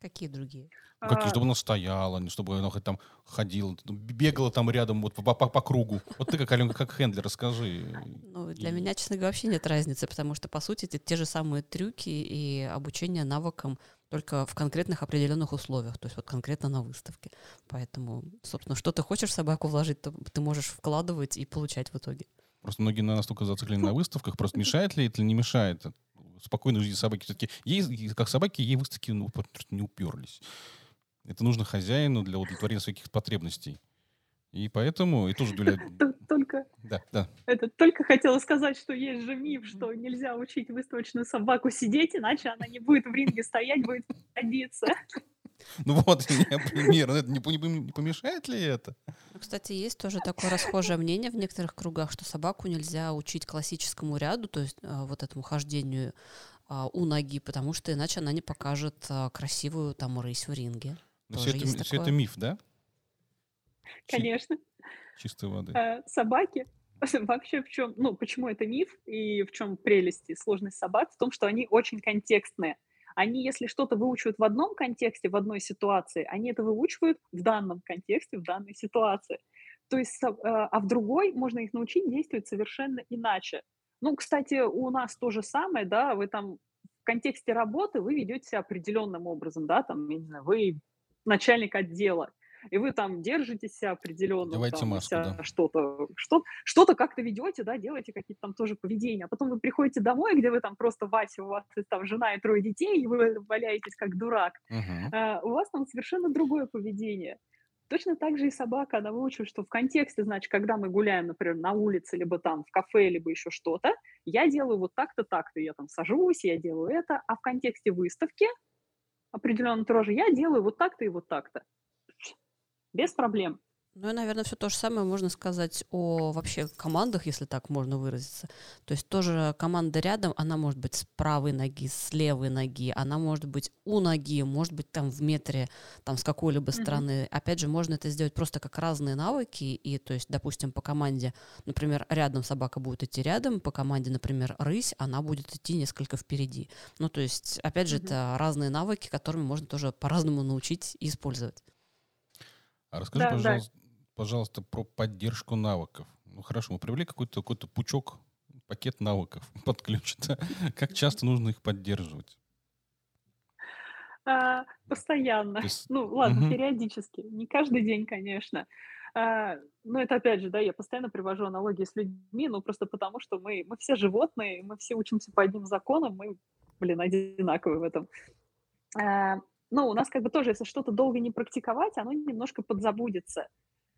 Какие другие? Ну, какие, чтобы она стояла, не чтобы она хоть там ходила, бегала там рядом вот по, по, по кругу. Вот ты как, Аленка, как хендлер, расскажи. Ну, для и... меня, честно говоря, вообще нет разницы, потому что, по сути, это те же самые трюки и обучение навыкам только в конкретных определенных условиях, то есть вот конкретно на выставке. Поэтому, собственно, что ты хочешь в собаку вложить, то ты можешь вкладывать и получать в итоге. Просто многие настолько зациклены на выставках, просто мешает ли это или не мешает? Спокойно жизни собаки все-таки, ей, как собаки, ей выставки ну, не уперлись. Это нужно хозяину для удовлетворения своих потребностей. И поэтому, и тоже Дуля... Только, да, да. Это, только хотела сказать, что есть же миф, что нельзя учить выставочную собаку сидеть, иначе она не будет в ринге стоять, будет садиться. Ну вот, пример. Это не, не помешает ли это? Ну, кстати, есть тоже такое расхожее мнение в некоторых кругах, что собаку нельзя учить классическому ряду, то есть а, вот этому хождению а, у ноги, потому что иначе она не покажет а, красивую там рысь в ринге. Но все это, все это миф, да? Конечно. Чистой воды. Собаки вообще в чем, ну, почему это миф и в чем прелесть и сложность собак? В том, что они очень контекстные. Они, если что-то выучивают в одном контексте, в одной ситуации, они это выучивают в данном контексте, в данной ситуации. То есть, э, а в другой можно их научить действовать совершенно иначе. Ну, кстати, у нас то же самое, да, вы там в контексте работы вы ведете себя определенным образом, да, там, я не знаю, вы начальник отдела, и вы там держите себя определенно, Давайте там, маску, да. что-то, что, что-то как-то ведете, да, делаете какие-то там тоже поведения, а потом вы приходите домой, где вы там просто Вася, у вас там жена и трое детей, и вы валяетесь как дурак, Мгм. а, у вас там совершенно другое поведение. Точно так же и собака, она выучила, что в контексте, значит, когда мы гуляем, например, на улице, либо там в кафе, либо еще что-то, я делаю вот так-то, так-то, я там сажусь, я делаю это, а в контексте выставки определенно тоже я делаю вот так-то и вот так-то без проблем. Ну и, наверное, все то же самое можно сказать о вообще командах, если так можно выразиться. То есть тоже команда рядом, она может быть с правой ноги, с левой ноги, она может быть у ноги, может быть там в метре, там с какой-либо mm-hmm. стороны. Опять же, можно это сделать просто как разные навыки, и то есть, допустим, по команде, например, рядом собака будет идти рядом, по команде, например, рысь, она будет идти несколько впереди. Ну то есть, опять же, mm-hmm. это разные навыки, которыми можно тоже по-разному научить и использовать. А расскажи, да, пожалуйста, да. Пожалуйста, про поддержку навыков. Ну хорошо, мы привели какой-то какой пучок, пакет навыков под ключ. Да? Как часто нужно их поддерживать? А, постоянно. Есть... Ну, ладно, угу. периодически. Не каждый день, конечно. А, ну, это опять же, да, я постоянно привожу аналогии с людьми, ну, просто потому что мы, мы все животные, мы все учимся по одним законам, мы, блин, одинаковые в этом. А, ну, у нас как бы тоже, если что-то долго не практиковать, оно немножко подзабудется.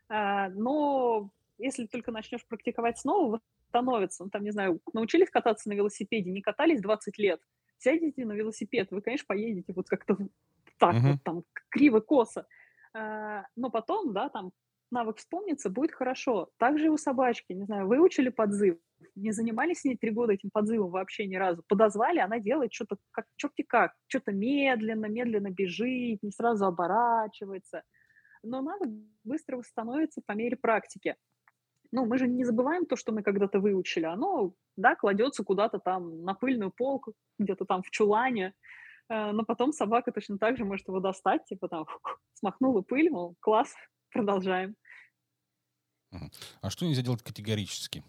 А, но если только начнешь практиковать снова, восстановится. Ну, там, не знаю, научились кататься на велосипеде, не катались 20 лет, сядете на велосипед, вы, конечно, поедете вот как-то так uh-huh. вот там криво-косо. А, но потом, да, там навык вспомнится, будет хорошо. Также и у собачки, не знаю, выучили подзыв, не занимались с ней три года этим подзывом вообще ни разу. Подозвали, она делает что-то как черти как, что-то медленно, медленно бежит, не сразу оборачивается. Но навык быстро восстановится по мере практики. Ну, мы же не забываем то, что мы когда-то выучили. Оно, да, кладется куда-то там на пыльную полку, где-то там в чулане, э, но потом собака точно так же может его достать, типа там смахнула пыль, мол, класс, продолжаем. А что нельзя делать категорически?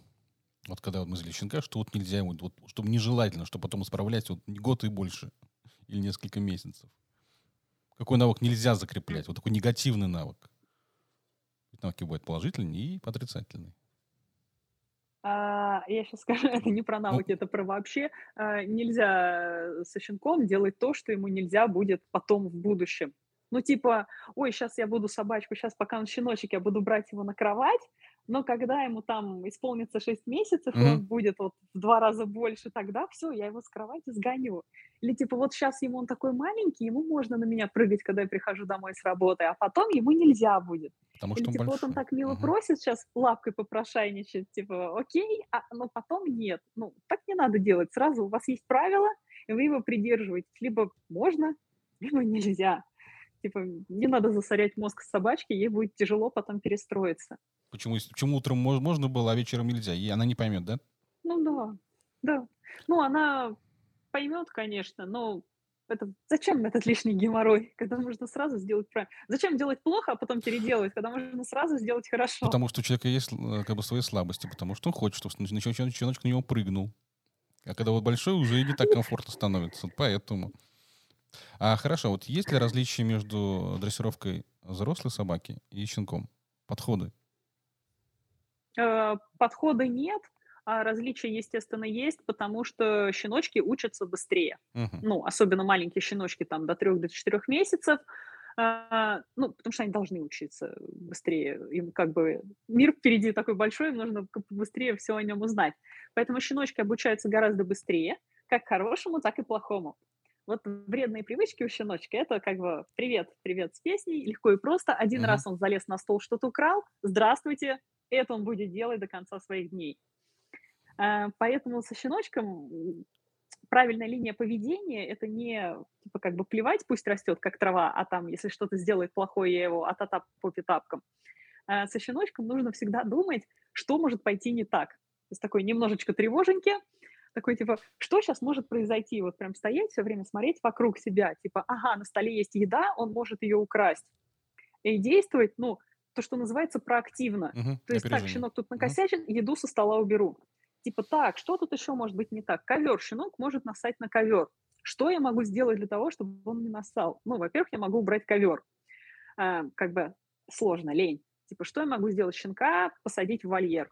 Вот когда мы взяли щенка, что вот нельзя ему, вот, чтобы нежелательно, чтобы потом исправлять вот год и больше, или несколько месяцев. Какой навык нельзя закреплять? Вот такой негативный навык. Ведь навыки бывают положительные и отрицательные. А, я сейчас скажу, это не про ну навыки, это про вообще. А, нельзя со щенком делать то, что ему нельзя будет потом в будущем. Ну, типа, ой, сейчас я буду собачку, сейчас пока он щеночек, я буду брать его на кровать, но когда ему там исполнится 6 месяцев, mm-hmm. он будет вот в два раза больше, тогда все, я его с кровати сгоню. Или типа вот сейчас ему он такой маленький, ему можно на меня прыгать, когда я прихожу домой с работы, а потом ему нельзя будет. Потому Или что типа он вот он так мило угу. просит сейчас лапкой попрошайничать, типа окей, а, но потом нет. Ну, так не надо делать. Сразу у вас есть правила, и вы его придерживаетесь. Либо можно, либо нельзя. Типа, не надо засорять мозг собачки, ей будет тяжело потом перестроиться. Почему, почему утром можно было, а вечером нельзя? И она не поймет, да? Ну да, да. Ну, она поймет, конечно, но это зачем этот лишний геморрой, когда можно сразу сделать правильно? Зачем делать плохо, а потом переделывать, когда можно сразу сделать хорошо? Потому что у человека есть э, как бы свои слабости, потому что он хочет, чтобы щеночек на него прыгнул. А когда вот большой, уже и не так комфортно становится. Поэтому. А хорошо, вот есть ли различия между дрессировкой взрослой собаки и щенком? Подходы? Э, подхода нет, а различия, естественно, есть, потому что щеночки учатся быстрее. Uh-huh. Ну, особенно маленькие щеночки там до 3-4 до месяцев. А, ну, потому что они должны учиться быстрее. Им как бы мир впереди такой большой, им нужно быстрее все о нем узнать. Поэтому щеночки обучаются гораздо быстрее, как хорошему, так и плохому. Вот вредные привычки у щеночка – это как бы привет, привет с песней, легко и просто. Один раз он залез на стол, что-то украл, здравствуйте, это он будет делать до конца своих дней. А, поэтому со щеночком правильная линия поведения – это не типа как бы плевать, пусть растет, как трава, а там, если что-то сделает плохое, я его ататап по пятапкам. А со щеночком нужно всегда думать, что может пойти не так. То есть такой немножечко тревоженьки, такой типа, что сейчас может произойти? Вот прям стоять все время, смотреть вокруг себя, типа, ага, на столе есть еда, он может ее украсть. И действовать, ну, то, что называется проактивно. Угу, то есть так, щенок тут накосячен, угу. еду со стола уберу. Типа, так, что тут еще может быть не так? Ковер, щенок может насать на ковер. Что я могу сделать для того, чтобы он не насал? Ну, во-первых, я могу убрать ковер. А, как бы сложно, лень. Типа, что я могу сделать? Щенка посадить в вольер.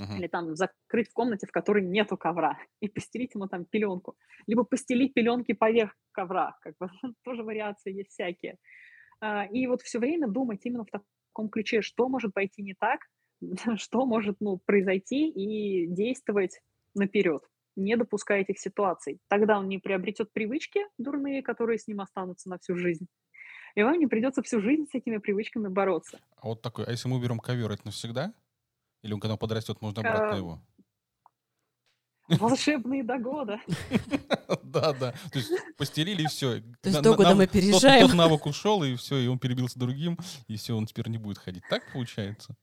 Uh-huh. Или там закрыть в комнате, в которой нету ковра, и постелить ему там пеленку. Либо постелить пеленки поверх ковра. Как бы тоже вариации есть всякие. А, и вот все время думать именно в таком ключе, что может пойти не так, что может ну, произойти, и действовать наперед, не допуская этих ситуаций. Тогда он не приобретет привычки дурные, которые с ним останутся на всю жизнь. И вам не придется всю жизнь с этими привычками бороться. А вот такой, а если мы уберем ковер, это навсегда? Или он когда подрастет, можно обратно его? Волшебные до года. Да, да. То есть постелили и все. То есть до года мы переезжаем. Тот навык ушел, и все, и он перебился другим, и все, он теперь не будет ходить. Так получается?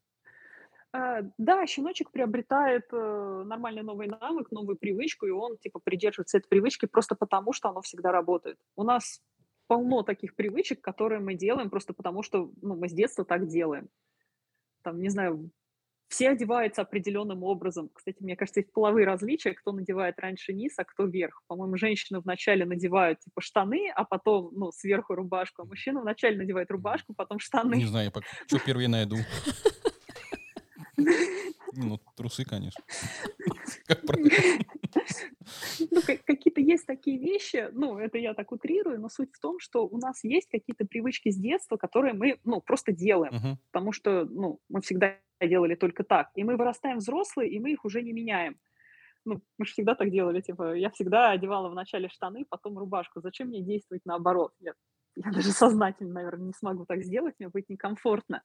А, да, щеночек приобретает э, нормальный новый навык, новую привычку, и он типа придерживается этой привычки просто потому, что оно всегда работает. У нас полно таких привычек, которые мы делаем просто потому, что ну, мы с детства так делаем. Там, не знаю, все одеваются определенным образом. Кстати, мне кажется, есть половые различия, кто надевает раньше низ, а кто вверх. По-моему, женщины вначале надевают типа штаны, а потом, ну, сверху рубашку, а мужчина вначале надевает рубашку, потом штаны. Не знаю, что первый найду. Ну, трусы, конечно. Как ну, какие-то есть такие вещи, ну, это я так утрирую, но суть в том, что у нас есть какие-то привычки с детства, которые мы, ну, просто делаем, потому что, ну, мы всегда делали только так, и мы вырастаем взрослые, и мы их уже не меняем. Ну, мы же всегда так делали, типа, я всегда одевала вначале штаны, потом рубашку. Зачем мне действовать наоборот? Я, я даже сознательно, наверное, не смогу так сделать, мне будет некомфортно.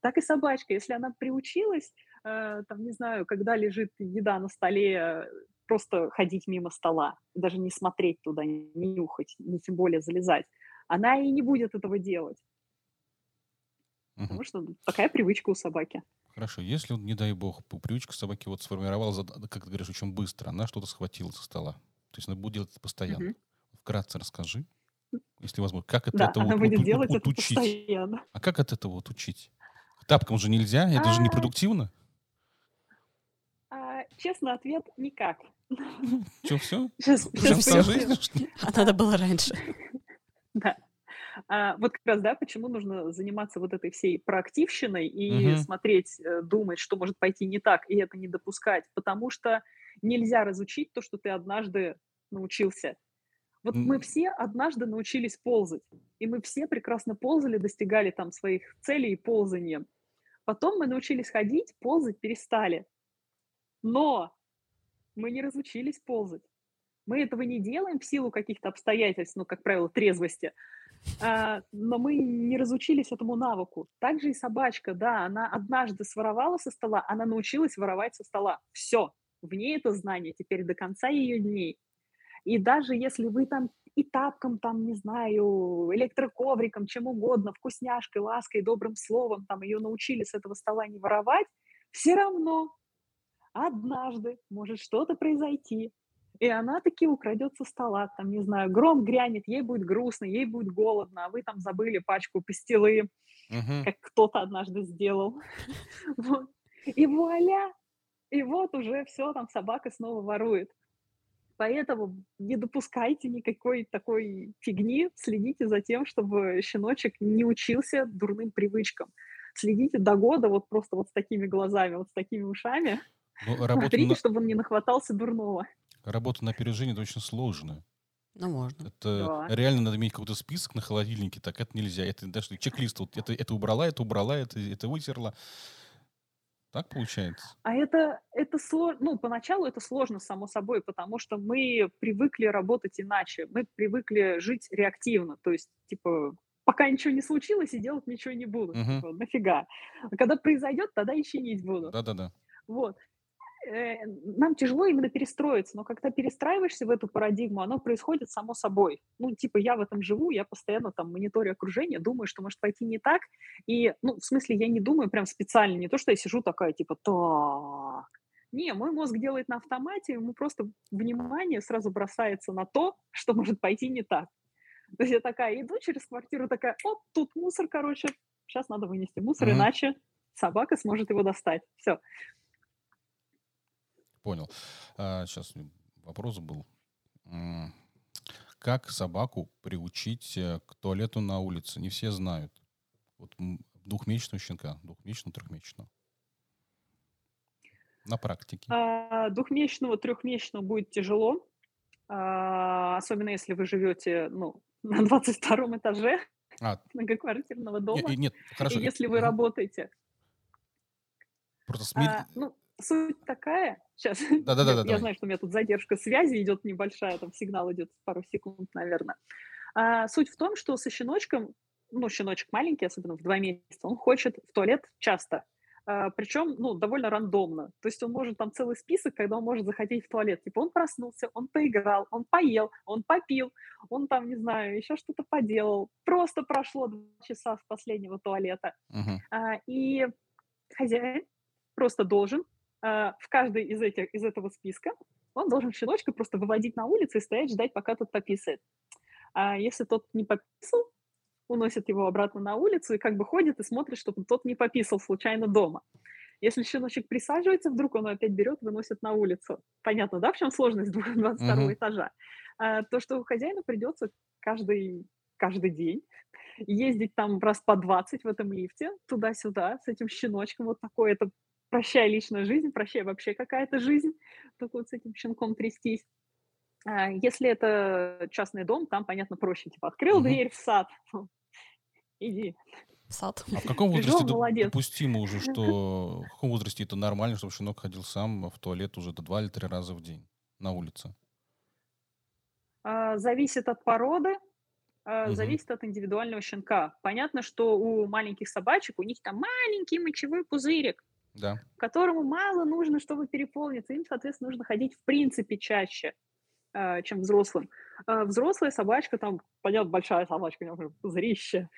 Так и собачка, если она приучилась, э, там, не знаю, когда лежит еда на столе, просто ходить мимо стола, даже не смотреть туда, не нюхать, не тем более залезать, она и не будет этого делать. Угу. Потому что такая привычка у собаки. Хорошо, если, не дай бог, привычка собаки вот сформировалась, как ты говоришь, очень быстро, она что-то схватила со стола. То есть она будет делать это постоянно. Угу. Вкратце расскажи, если возможно, как это, да, это она вот, будет вот, делать вот, это учить. постоянно. А как от этого вот учить? Тапкам же нельзя, это а... же непродуктивно. А, честно, ответ – никак. Что, все? Сейчас, сейчас А надо было раньше. Да. А, вот как раз, да, почему нужно заниматься вот этой всей проактивщиной и угу. смотреть, э, думать, что может пойти не так, и это не допускать. Потому что нельзя разучить то, что ты однажды научился. Вот мы все однажды научились ползать, и мы все прекрасно ползали, достигали там своих целей ползанием. Потом мы научились ходить, ползать перестали. Но мы не разучились ползать. Мы этого не делаем в силу каких-то обстоятельств, ну, как правило, трезвости. А, но мы не разучились этому навыку. Также и собачка, да, она однажды своровала со стола, она научилась воровать со стола. Все, в ней это знание теперь до конца ее дней. И даже если вы там и тапком, там, не знаю, электроковриком, чем угодно, вкусняшкой, лаской, добрым словом, там, ее научили с этого стола не воровать, все равно однажды может что-то произойти, и она таки украдет со стола, там, не знаю, гром грянет, ей будет грустно, ей будет голодно, а вы там забыли пачку пастилы, uh-huh. как кто-то однажды сделал. вот. И вуаля! И вот уже все, там собака снова ворует. Поэтому не допускайте никакой такой фигни, следите за тем, чтобы щеночек не учился дурным привычкам. Следите до года вот просто вот с такими глазами, вот с такими ушами. Ну, Смотрите, на... чтобы он не нахватался дурного. Работа на опережение – это очень сложно. Ну, можно. Это да. реально надо иметь какой-то список на холодильнике, так это нельзя. Это даже чек-лист, вот это, это убрала, это убрала, это, это вытерла. Так получается? А это, это сложно, ну, поначалу это сложно, само собой, потому что мы привыкли работать иначе, мы привыкли жить реактивно, то есть, типа, пока ничего не случилось, и делать ничего не буду, Мгм. типа, нафига. А когда произойдет, тогда и чинить буду. Да-да-да. Вот. Э, нам тяжело именно перестроиться, но когда перестраиваешься в эту парадигму, оно происходит само собой. Ну, типа, я в этом живу, я постоянно там мониторю окружение, думаю, что может пойти не так. И, ну, в смысле, я не думаю прям специально, не то, что я сижу такая, типа, так. Не, мой мозг делает на автомате, ему просто внимание сразу бросается на то, что может пойти не так. То есть я такая иду через квартиру, такая, оп, тут мусор, короче, сейчас надо вынести мусор, Мгм. иначе собака сможет его достать. Все. Понял. сейчас вопрос был. Как собаку приучить э, к туалету на улице? Не все знают. Вот двухмесячного щенка, двухмесячного, трехмесячного. На практике. А, двухмесячного, трехмесячного будет тяжело, а, особенно если вы живете, ну, на 22 этаже А, многоквартирного дома, и нет, хорошо. и если вы работаете. Просто смирить... А, ну, суть такая, сейчас, Да-да-да, я, давай. знаю, что у меня тут задержка связи идет небольшая, там сигнал идет пару секунд, наверное. А, суть в том, что со щеночком, ну, щеночек маленький, особенно в два месяца, он хочет в туалет часто. А, причем, ну, довольно рандомно. То есть он может там целый список, когда он может заходить в туалет. Типа он проснулся, он поиграл, он поел, он попил, он там, не знаю, еще что-то поделал. Просто прошло два часа с последнего туалета. Мгм. А, и хозяин просто должен в каждый из, этих, из этого списка, он должен щеночка просто выводить на улицу и стоять, ждать, пока тот пописает. А если тот не пописал, уносит его обратно на улицу и как бы ходит и смотрит, чтобы тот не пописал случайно дома. Если щеночек присаживается, вдруг он опять берет, выносит на улицу. Понятно, да, в чем сложность 22 Мгм. этажа? А, то, что хозяину придется каждый, каждый день ездить там раз по 20 в этом лифте, туда-сюда, с этим щеночком, вот такой, это прощай личная жизнь, прощай вообще какая-то жизнь, только вот с этим щенком трястись. А, Если это частный дом, там, понятно, проще, типа, открыл Мгм. дверь в сад, иди. В сад. А в каком возрасте доп- молодец. допустимо уже, что в каком возрасте это нормально, чтобы щенок ходил сам в туалет уже до два или три раза в день на улице? А, Зависит от породы, Мгм. зависит от индивидуального щенка. Понятно, что у маленьких собачек, у них там маленький мочевой пузырик, Да. которому мало нужно, чтобы переполниться. Им, соответственно, нужно ходить в принципе чаще, а, чем взрослым. А Взрослая собачка, там, понятно, большая собачка, у нее уже пузырище,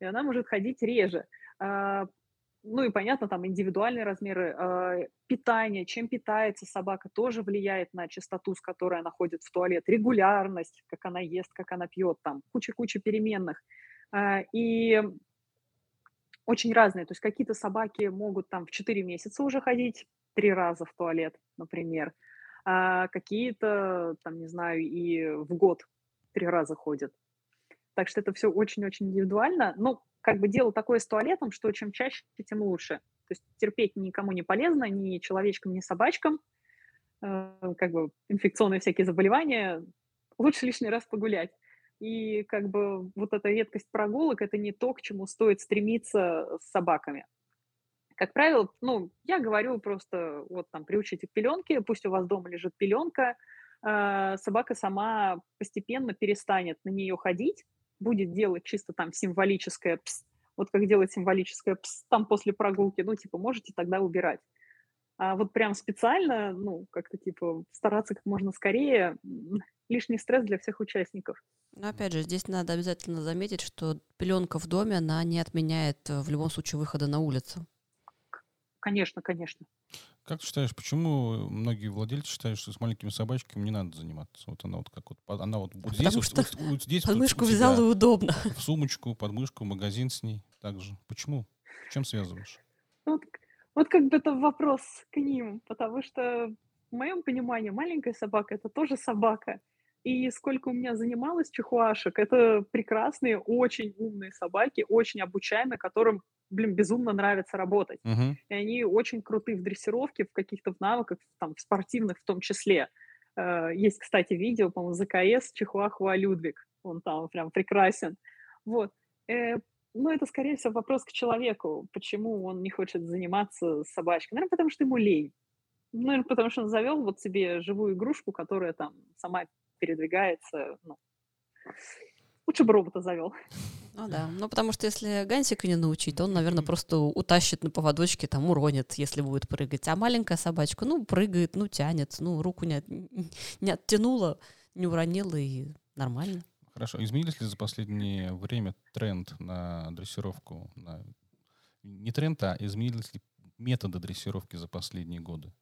и она может ходить реже. А, Ну и понятно, там индивидуальные размеры питания, чем питается собака, тоже влияет на частоту, с которой она ходит в туалет, регулярность, как она ест, как она пьет, там куча-куча переменных. И очень разные. То есть какие-то собаки могут там в 4 месяца уже ходить три раза в туалет, например. А какие-то, там, не знаю, и в год три раза ходят. Так что это все очень-очень индивидуально. Но как бы дело такое с туалетом, что чем чаще, тем лучше. То есть терпеть никому не полезно, ни человечкам, ни собачкам. Э, Как бы инфекционные всякие заболевания. Лучше лишний раз погулять. И как бы вот эта редкость прогулок – это не то, к чему стоит стремиться с собаками. Как правило, ну, я говорю просто, вот там, приучите к пеленке, пусть у вас дома лежит пеленка, э, собака сама постепенно перестанет на нее ходить, будет делать чисто там символическое «пс», вот как делать символическое «пс» там после прогулки, ну, типа, можете тогда убирать. А вот прям специально, ну, как-то типа стараться как можно скорее, лишний стресс для всех участников. Но опять же, здесь надо обязательно заметить, что пеленка в доме, она не отменяет э, в любом случае выхода на улицу. Конечно, конечно. Как ты считаешь, почему многие владельцы считают, что с маленькими собачками не надо заниматься? Вот она вот как вот, она вот, вот здесь, вот, что вот- вот здесь вот Подмышку тебя, взял и удобно. в сумочку, под мышку, в магазин с ней также. Почему? С чем связываешь? Вот, вот как бы это вопрос к ним, потому что в моем понимании маленькая собака это тоже собака. И сколько у меня занималось чихуашек, это прекрасные, очень умные собаки, очень обучаемые, которым, блин, безумно нравится работать. Мгм. И они очень крутые в дрессировке, в каких-то в навыках, там, в спортивных в том числе. Э, Есть, кстати, видео, по-моему, ЗКС Чихуахуа Людвиг. Он там прям прекрасен. Вот. Э, ну, это, скорее всего, вопрос к человеку, почему он не хочет заниматься собачкой. Наверное, потому что ему лень. Ну, наверное, потому что он завел вот себе живую игрушку, которая там сама передвигается. Ну, лучше бы робота завел. Ну да, ну потому что если Гансика не научить, то он, наверное, просто утащит на поводочке, там уронит, если будет прыгать. А маленькая собачка, ну, прыгает, ну, тянет, ну, руку не, от, не оттянула, не уронила и нормально. Хорошо. Изменились ли за последнее время тренд на дрессировку? На... Не тренд, а изменились ли методы дрессировки за последние годы?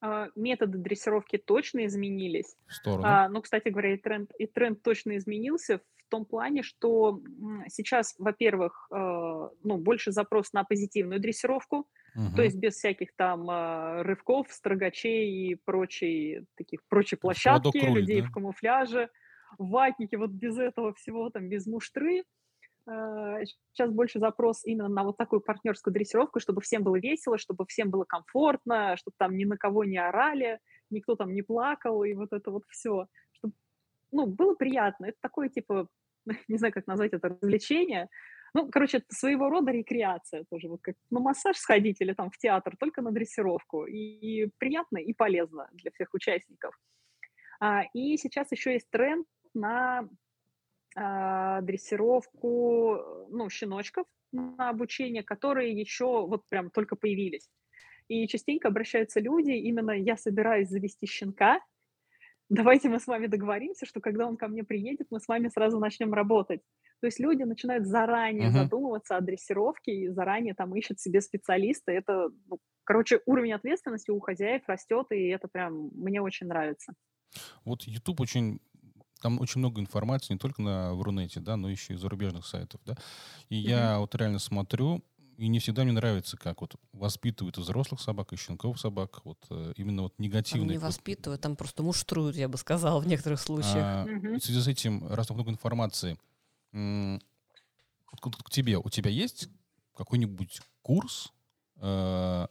А, методы дрессировки точно изменились. А, ну, кстати говоря, и тренд, и тренд точно изменился в том плане, что сейчас, во-первых, э, ну, больше запрос на позитивную дрессировку, угу. то есть без всяких там э, рывков, строгачей и прочей, таких, прочей площадки, людей да? в камуфляже, ватники, вот без этого всего, там, без муштры. Сейчас больше запрос именно на вот такую партнерскую дрессировку, чтобы всем было весело, чтобы всем было комфортно, чтобы там ни на кого не орали, никто там не плакал, и вот это вот все. Чтобы, ну, было приятно. Это такое, типа, не знаю, как назвать это, развлечение. Ну, короче, это своего рода рекреация тоже. Вот как на массаж сходить или там в театр, только на дрессировку. И приятно, и полезно для всех участников. А, и сейчас еще есть тренд на а, дрессировку, ну, щеночков на обучение, которые еще вот прям только появились. И частенько обращаются люди, именно я собираюсь завести щенка, давайте мы с вами договоримся, что когда он ко мне приедет, мы с вами сразу начнем работать. То есть люди начинают заранее uh-huh. задумываться о дрессировке и заранее там ищут себе специалиста. Это, ну, короче, уровень ответственности у хозяев растет, и это прям мне очень нравится. Вот YouTube очень там очень много информации не только на Врунете, да, но еще и зарубежных сайтов, да. И mm-hmm. я вот реально смотрю, и не всегда мне нравится, как вот воспитывают и взрослых собак, и щенков собак, вот э, именно вот негативные. Там не воспитывают, там просто муштруют, я бы сказала, в некоторых случаях. А, mm-hmm. В связи с этим, раз так много информации, м- к тебе, у тебя есть какой-нибудь курс, э-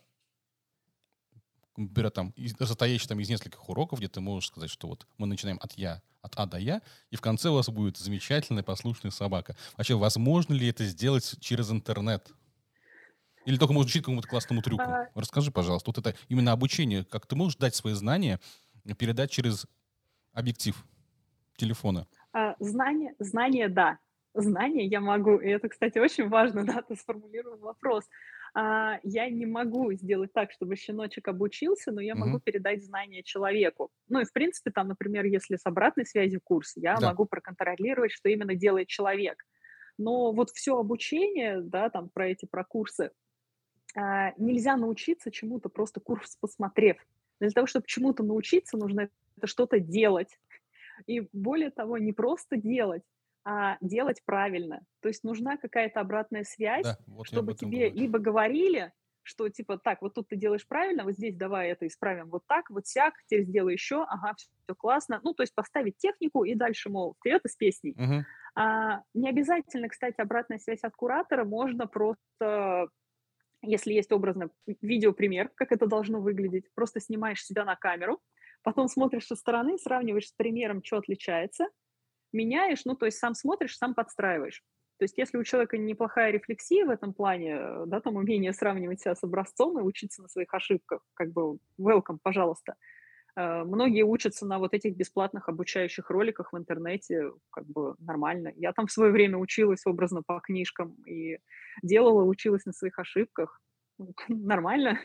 например, там, состоящий там из нескольких уроков, где ты можешь сказать, что вот мы начинаем от я, от А до Я, и в конце у вас будет замечательная послушная собака. Вообще, возможно ли это сделать через интернет? Или только можно учить какому-то классному трюку? А... Расскажи, пожалуйста. Вот это именно обучение, как ты можешь дать свои знания, передать через объектив телефона? Знания, знания, да. Знания я могу. И это, кстати, очень важно, да, ты сформулировал вопрос. А, я не могу сделать так, чтобы щеночек обучился, но я mm-hmm. могу передать знания человеку. Ну и, в принципе, там, например, если с обратной связью курс, я да. могу проконтролировать, что именно делает человек. Но вот все обучение, да, там про эти, про курсы, а, нельзя научиться чему-то просто курс посмотрев. Для того, чтобы чему-то научиться, нужно это что-то делать. И более того, не просто делать, а, делать правильно. То есть нужна какая-то обратная связь, да, вот чтобы тебе говорю. либо говорили, что типа так, вот тут ты делаешь правильно, вот здесь давай это исправим вот так, вот сяк, теперь сделай еще, ага, все, все классно. Ну, то есть поставить технику и дальше, мол, вперед из песней. Угу. А, не обязательно, кстати, обратная связь от куратора, можно просто, если есть образно видеопример, как это должно выглядеть, просто снимаешь себя на камеру, потом смотришь со стороны, сравниваешь с примером, что отличается – меняешь, ну, то есть сам смотришь, сам подстраиваешь. То есть если у человека неплохая рефлексия в этом плане, да, там умение сравнивать себя с образцом и учиться на своих ошибках, как бы welcome, пожалуйста. Э, многие учатся на вот этих бесплатных обучающих роликах в интернете, как бы нормально. Я там в свое время училась образно по книжкам и делала, училась на своих ошибках. Нормально.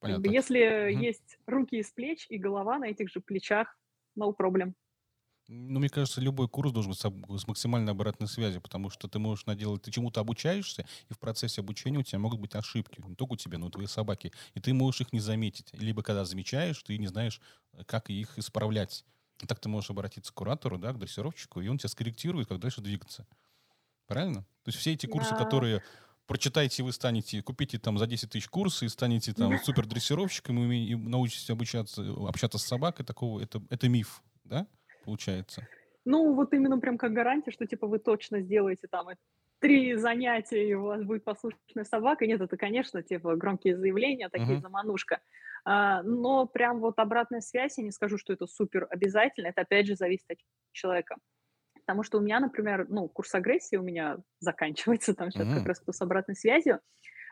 Понятно. Если угу. есть руки из плеч и голова на этих же плечах, no problem. Ну, мне кажется, любой курс должен быть с максимальной обратной связью, потому что ты можешь наделать, ты чему-то обучаешься, и в процессе обучения у тебя могут быть ошибки. Не только у тебя, но и у твоей собаки. И ты можешь их не заметить. Либо когда замечаешь, ты не знаешь, э, как их исправлять. И так ты можешь обратиться к куратору, да, к дрессировщику, и он тебя скорректирует, как дальше двигаться. Правильно? То есть все эти курсы, да. которые прочитайте, вы станете, купите там за 10 тысяч курсы и станете там супер дрессировщиком и, и научитесь обучаться, общаться с собакой, такого, это, это миф, да? Получается? Ну, вот именно прям как гарантия, что типа вы точно сделаете там три занятия, и у вас будет послушная собака. Нет, это, конечно, типа громкие заявления, такие uh-huh. заманушка. А, но прям вот обратная связь, я не скажу, что это супер обязательно, это опять же зависит от человека. Потому что у меня, например, ну, курс агрессии у меня заканчивается, там сейчас как раз кто с обратной связью.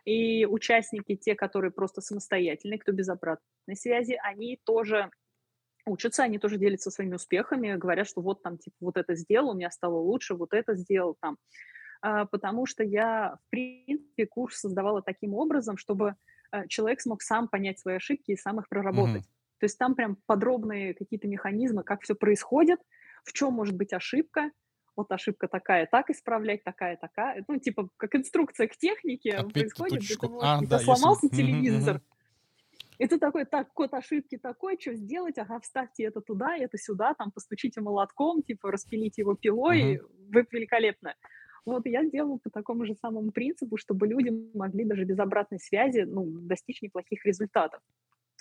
И участники, те, которые просто самостоятельные, кто без обратной связи, они тоже учатся, они тоже делятся своими успехами, говорят, что вот там, типа, вот это сделал, у меня стало лучше, вот это сделал там. А, потому что я, в принципе, курс создавала таким образом, чтобы а, человек смог сам понять свои ошибки и сам их проработать. Mm-hmm. То есть там прям подробные какие-то механизмы, как все происходит, в чем может быть ошибка, вот ошибка такая, так исправлять, такая, такая. Ну, типа, как инструкция к технике Отметь происходит. Где ты а, да, сломался если... телевизор. И ты такой, так, код ошибки такой, что сделать? Ага, вставьте это туда, это сюда, там, постучите молотком, типа, распилите его пилой, угу. вы великолепно. Вот я делаю по такому же самому принципу, чтобы люди могли даже без обратной связи ну, достичь неплохих результатов.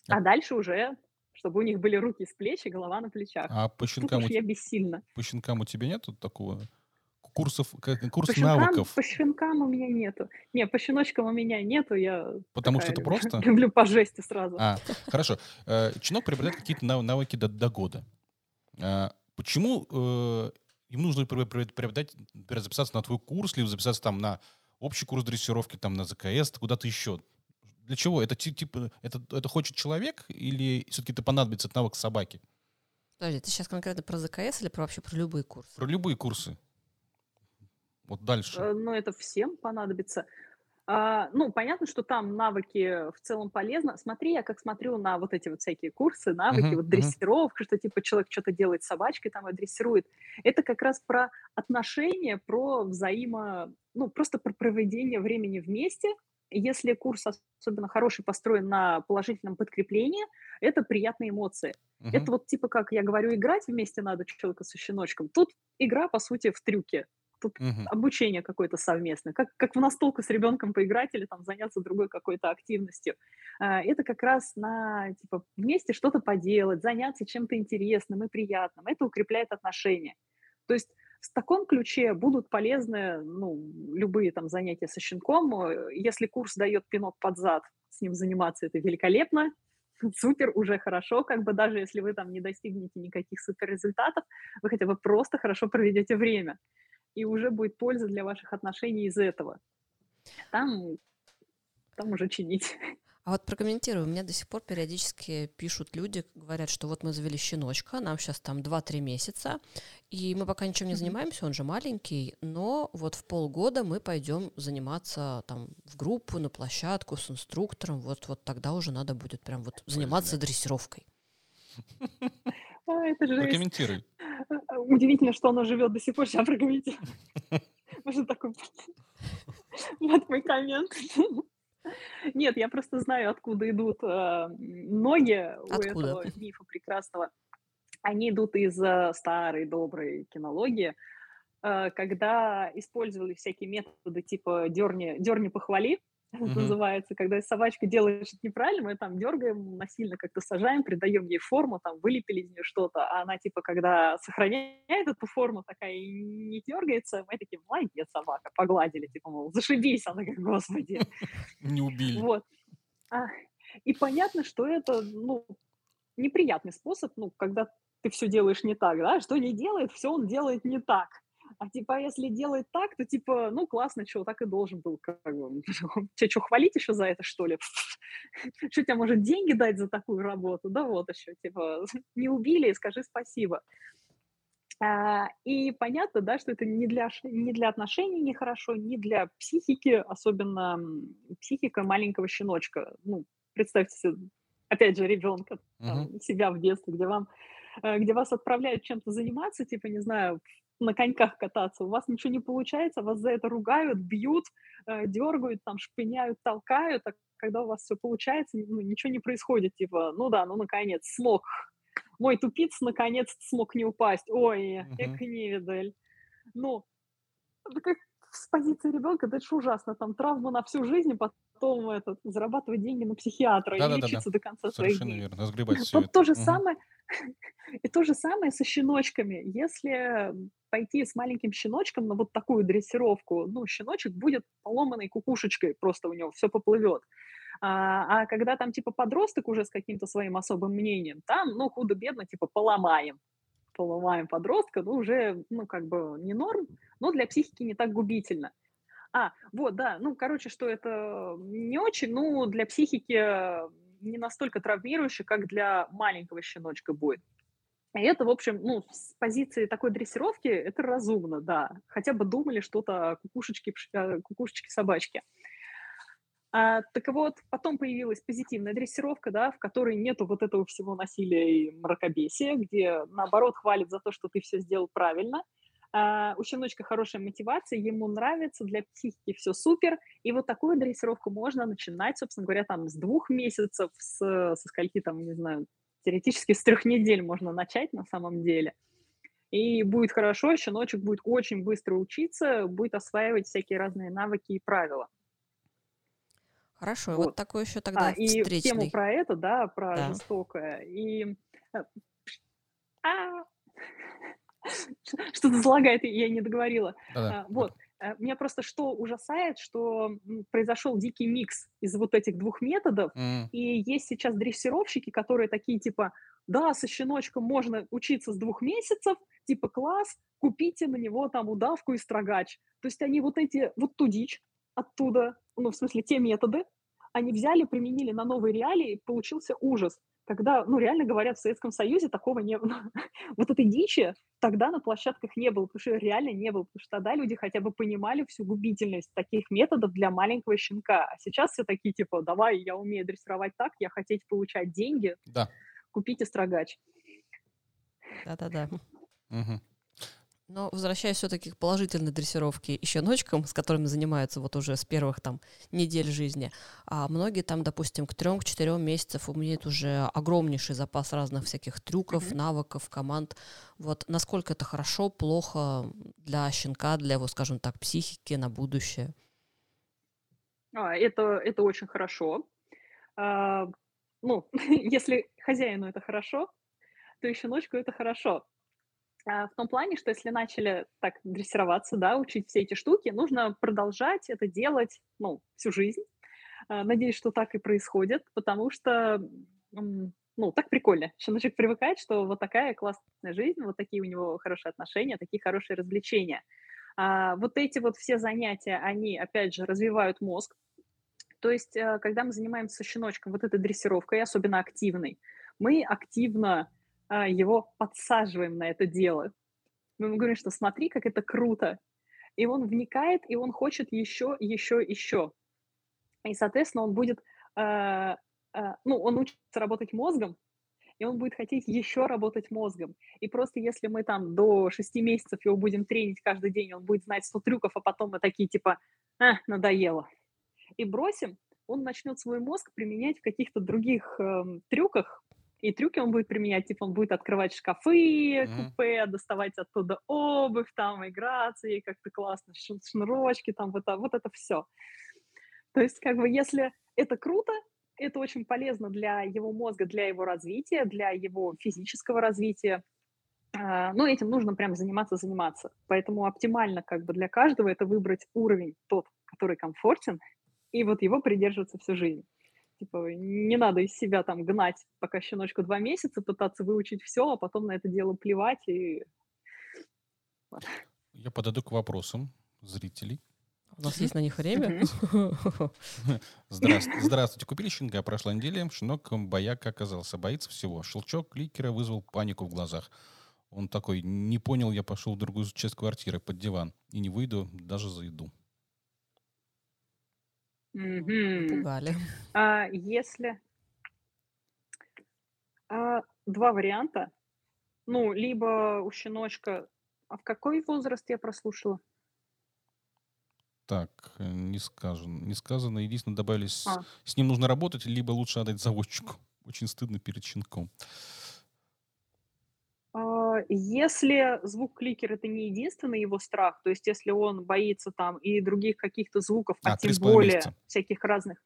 А дальше уже, чтобы у них были руки с плеч и голова на плечах. А по щенкам, Тут уж я бессильна. По щенкам у тебя нету такого курсов, как, курс по щенкам, навыков? По щенкам у меня нету. Не, по щеночкам у меня нету, я Потому что это просто? Люблю по жести сразу. А, хорошо. Э, щенок приобретает какие-то навыки до, до года. А, почему э, им нужно приобретать, записаться на твой курс, либо записаться там на общий курс дрессировки, там на ЗКС, куда-то еще? Для чего? Это типа это, это хочет человек или все-таки это понадобится навык собаки? Подожди, ты сейчас конкретно про ЗКС или про вообще про любые курсы? Про любые курсы. Вот дальше. Э, ну, это всем понадобится. А, ну, понятно, что там навыки в целом полезно. Смотри, я как смотрю на вот эти вот всякие курсы, навыки, uh-huh, вот дрессировка, uh-huh. что типа человек что-то делает с собачкой, там и дрессирует. Это как раз про отношения, про взаимо... Ну, просто про проведение времени вместе. Если курс особенно хороший, построен на положительном подкреплении, это приятные эмоции. Uh-huh. Это вот типа как я говорю, играть вместе надо человека со щеночком. Тут игра, по сути, в трюке тут угу. обучение какое-то совместное, как, как в настолку с ребенком поиграть или там заняться другой какой-то активностью. А, это как раз на, типа, вместе что-то поделать, заняться чем-то интересным и приятным. Это укрепляет отношения. То есть в таком ключе будут полезны ну, любые там занятия со щенком. Если курс дает пинок под зад, с ним заниматься это великолепно, супер, уже хорошо, как бы даже если вы там не достигнете никаких супер результатов, вы хотя бы просто хорошо проведете время и уже будет польза для ваших отношений из этого. Там, там уже чинить. А вот прокомментирую, у меня до сих пор периодически пишут люди, говорят, что вот мы завели щеночка, нам сейчас там 2-3 месяца, и мы пока ничем не занимаемся, он же маленький, но вот в полгода мы пойдем заниматься там в группу, на площадку с инструктором, вот, вот тогда уже надо будет прям вот заниматься дрессировкой. А, это же Прокомментируй. Удивительно, что она живет до сих пор. Сейчас прокомментирую. Может, такой... Вот мой коммент. Нет, я просто знаю, откуда идут э, ноги у этого мифа прекрасного. Они идут из э, старой доброй кинологии, э, когда использовали всякие методы типа дерни, дерни похвали, mm-hmm. называется, когда собачка делает что-то неправильно, мы там дергаем, насильно как-то сажаем, придаем ей форму, там вылепили из нее что-то, а она типа, когда сохраняет эту форму, такая и не дергается, мы такие, молодец, собака, погладили, типа, мол, зашибись, она как, господи. Не убили. Вот. А, и понятно, что это, ну, неприятный способ, ну, когда ты все делаешь не так, да, что не делает, все он делает не так. А типа, если делает так, то типа, ну классно, что так и должен был. Как бы. Тебе что, хвалить еще за это, что ли? Что тебе может деньги дать за такую работу? Да вот еще, типа, не убили, скажи спасибо. А, и понятно, да, что это не для, не для отношений нехорошо, не для психики, особенно психика маленького щеночка. Ну, представьте себе, опять же, ребенка, uh-huh. себя в детстве, где вам э, где вас отправляют чем-то заниматься, типа, не знаю, на коньках кататься, у вас ничего не получается, вас за это ругают, бьют, э, дергают, там, шпыняют, толкают, а когда у вас все получается, ну, ничего не происходит, типа, ну да, ну, наконец, смог, мой тупиц наконец смог не упасть, ой, uh-huh. эк невидаль. Ну, как с позиции ребенка, это же ужасно, там травма на всю жизнь, потом этот, зарабатывать деньги на психиатра да, и да, лечиться да, до конца Совершенно своих дней. верно, все Вот это. то же угу. самое, и то же самое со щеночками. Если пойти с маленьким щеночком на вот такую дрессировку, ну, щеночек будет поломанной кукушечкой, просто у него все поплывет. А, а когда там типа подросток уже с каким-то своим особым мнением, там, ну, худо-бедно, типа, поломаем. поломаем подростка, ну, уже, ну, как бы не норм, но для психики не так губительно. А, вот, да, ну, короче, что это не очень, ну, для психики не настолько травмирующе, как для маленького щеночка будет. И это, в общем, ну, с позиции такой дрессировки это разумно, да. Хотя бы думали что-то о кукушечке, кукушечке собачке. А, так вот, потом появилась позитивная дрессировка, да, в которой нету вот этого всего насилия и мракобесия, где, наоборот, хвалит за то, что ты все сделал правильно. А, у щеночка хорошая мотивация, ему нравится, для психики все супер. И вот такую дрессировку можно начинать, собственно говоря, там с двух месяцев, с, со скольки там, не знаю, теоретически с трех недель можно начать на самом деле. И будет хорошо, щеночек будет очень быстро учиться, будет осваивать всякие разные навыки и правила. Хорошо, вот, вот такой еще тогда а, и встречный. тему про это, да, про да. жестокое. И... Э, а! Что-то залагает, я не договорила. Да-да. А, вот. Э, меня просто что ужасает, что произошел дикий микс из вот этих двух методов, mm. и есть сейчас дрессировщики, которые такие типа, да, со щеночком можно учиться с двух месяцев, типа класс, купите на него там удавку и строгач. То есть они вот эти, вот ту дичь оттуда, ну, в смысле, те методы, они взяли, применили на новые реалии, и получился ужас когда, ну, реально говорят, в Советском Союзе такого не было. вот этой дичи тогда на площадках не было, потому что реально не было, потому что тогда люди хотя бы понимали всю губительность таких методов для маленького щенка. А сейчас все такие, типа, давай, я умею дрессировать так, я хотеть получать деньги, да. купите строгач. Да-да-да. Угу. Но возвращаясь все-таки к положительной дрессировке и щеночкам, с которыми занимаются вот уже с первых там недель жизни, а многие там, допустим, к трем, к четырем месяцев умеют уже огромнейший запас разных всяких трюков, mm-hmm. навыков, команд. Вот насколько это хорошо, плохо для щенка, для его, скажем так, психики на будущее? А, это, это очень хорошо. А, ну, если хозяину это хорошо, то и щеночку это хорошо. А, в том плане, что если начали так дрессироваться, да, учить все эти штуки, нужно продолжать это делать, ну, всю жизнь. А, надеюсь, что так и происходит, потому что, ну, так прикольно. Щеночек привыкает, что вот такая классная жизнь, вот такие у него хорошие отношения, такие хорошие развлечения. А вот эти вот все занятия, они, опять же, развивают мозг. То есть, э, когда мы занимаемся щеночком вот этой дрессировкой, особенно активной, мы активно его подсаживаем на это дело. Мы ему говорим, что смотри, как это круто. И он вникает, и он хочет еще, еще, еще. И, соответственно, он будет, э, э, ну, он учится работать мозгом, и он будет хотеть еще работать мозгом. И просто если мы там до 6 месяцев его будем тренить каждый день, он будет знать 100 трюков, а потом мы такие типа, а, надоело. И бросим, он начнет свой мозг применять в каких-то других э, трюках, и трюки он будет применять, типа он будет открывать шкафы, mm-hmm. купе, доставать оттуда обувь, там играться, ей как-то классно, шнурочки, там вот, вот это все. То есть, как бы, если это круто, это очень полезно для его мозга, для его развития, для его физического развития. А, но этим нужно прям заниматься, заниматься. Поэтому оптимально как бы для каждого это выбрать уровень тот, который комфортен, и вот его придерживаться всю жизнь. Типа, не надо из себя там гнать, пока щеночку два месяца, пытаться выучить все, а потом на это дело плевать и... Я подойду к вопросам зрителей. У нас есть на них время. Здравствуйте. Здравствуйте. Купили щенка. Прошла неделя. Щенок бояк оказался. Боится всего. Щелчок кликера вызвал панику в глазах. Он такой, не понял, я пошел в другую часть квартиры под диван. И не выйду даже за еду. Мгм. Пугали. А если а, два варианта. Ну, либо у щеночка А в какой возраст я прослушала? Так, э, не сказано. Не сказано. Единственное, добавились, А. с ним нужно работать, либо лучше отдать заводчику. Очень стыдно перед щенком. Если звук кликер это не единственный его страх, то есть если он боится там и других каких-то звуков, а, а тем более месяца. всяких разных,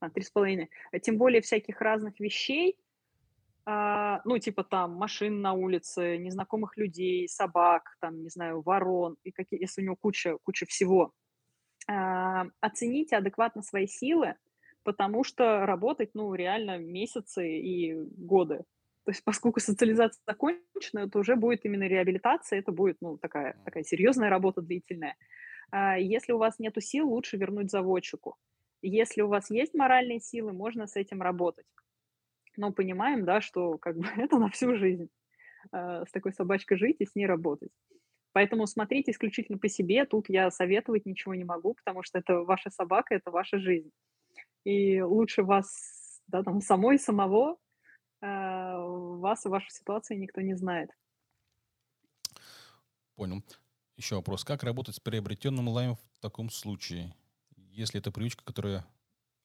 а, три с половиной, а тем более всяких разных вещей, а, ну, типа там машин на улице, незнакомых людей, собак, там, не знаю, ворон, и какие, если у него куча, куча всего, а, оцените адекватно свои силы, потому что работать, ну, реально месяцы и годы. То есть поскольку социализация закончена, то уже будет именно реабилитация, это будет ну, такая, такая серьезная работа длительная. А если у вас нет сил, лучше вернуть заводчику. Если у вас есть моральные силы, можно с этим работать. Но понимаем, да, что как бы это на всю жизнь. Э, с такой собачкой жить и с ней работать. Поэтому смотрите исключительно по себе. Тут я советовать ничего не могу, потому что это ваша собака, это ваша жизнь. И лучше вас, да, там, самой, самого, вас и вашу ситуацию никто не знает. Понял. Еще вопрос. Как работать с приобретенным лаймом в таком случае, если это привычка, которая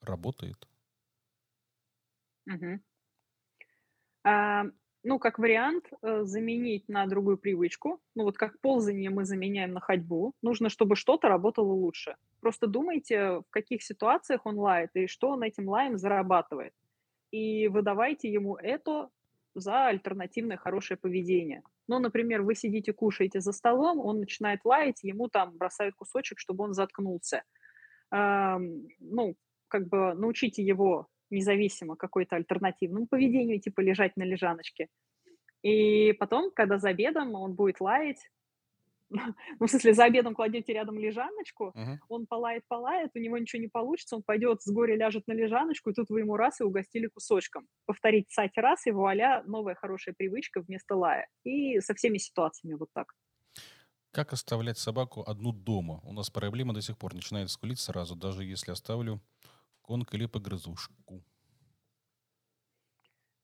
работает? Угу. А, ну, как вариант, э, заменить на другую привычку. Ну, вот как ползание мы заменяем на ходьбу. Нужно, чтобы что-то работало лучше. Просто думайте, в каких ситуациях он лает и что он этим лаем зарабатывает. И выдавайте ему это за альтернативное хорошее поведение. Ну, например, вы сидите, кушаете за столом, он начинает лаять, ему там бросают кусочек, чтобы он заткнулся. Эм, ну, как бы научите его независимо какой-то альтернативному поведению, типа лежать на лежаночке. И потом, когда за обедом он будет лаять, ну, в смысле, за обедом кладете рядом лежаночку, uh-huh. он полает, полает, у него ничего не получится, он пойдет с горя ляжет на лежаночку, и тут вы ему раз и угостили кусочком. Повторить сайте раз, и вуаля, новая хорошая привычка вместо лая. И со всеми ситуациями вот так. Как оставлять собаку одну дома? У нас проблема до сих пор начинает скулить сразу, даже если оставлю конк или погрызушку.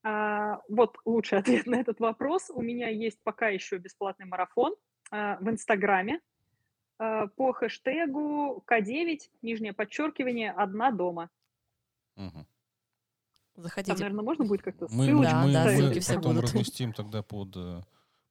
А, вот лучший ответ на этот вопрос. У меня есть пока еще бесплатный марафон в Инстаграме а, по хэштегу К9, нижнее подчеркивание, одна дома. Угу. Заходите. Там, наверное, можно будет как-то мы, ссылочку да, мы, да, мы все потом будут. разместим тогда под, э,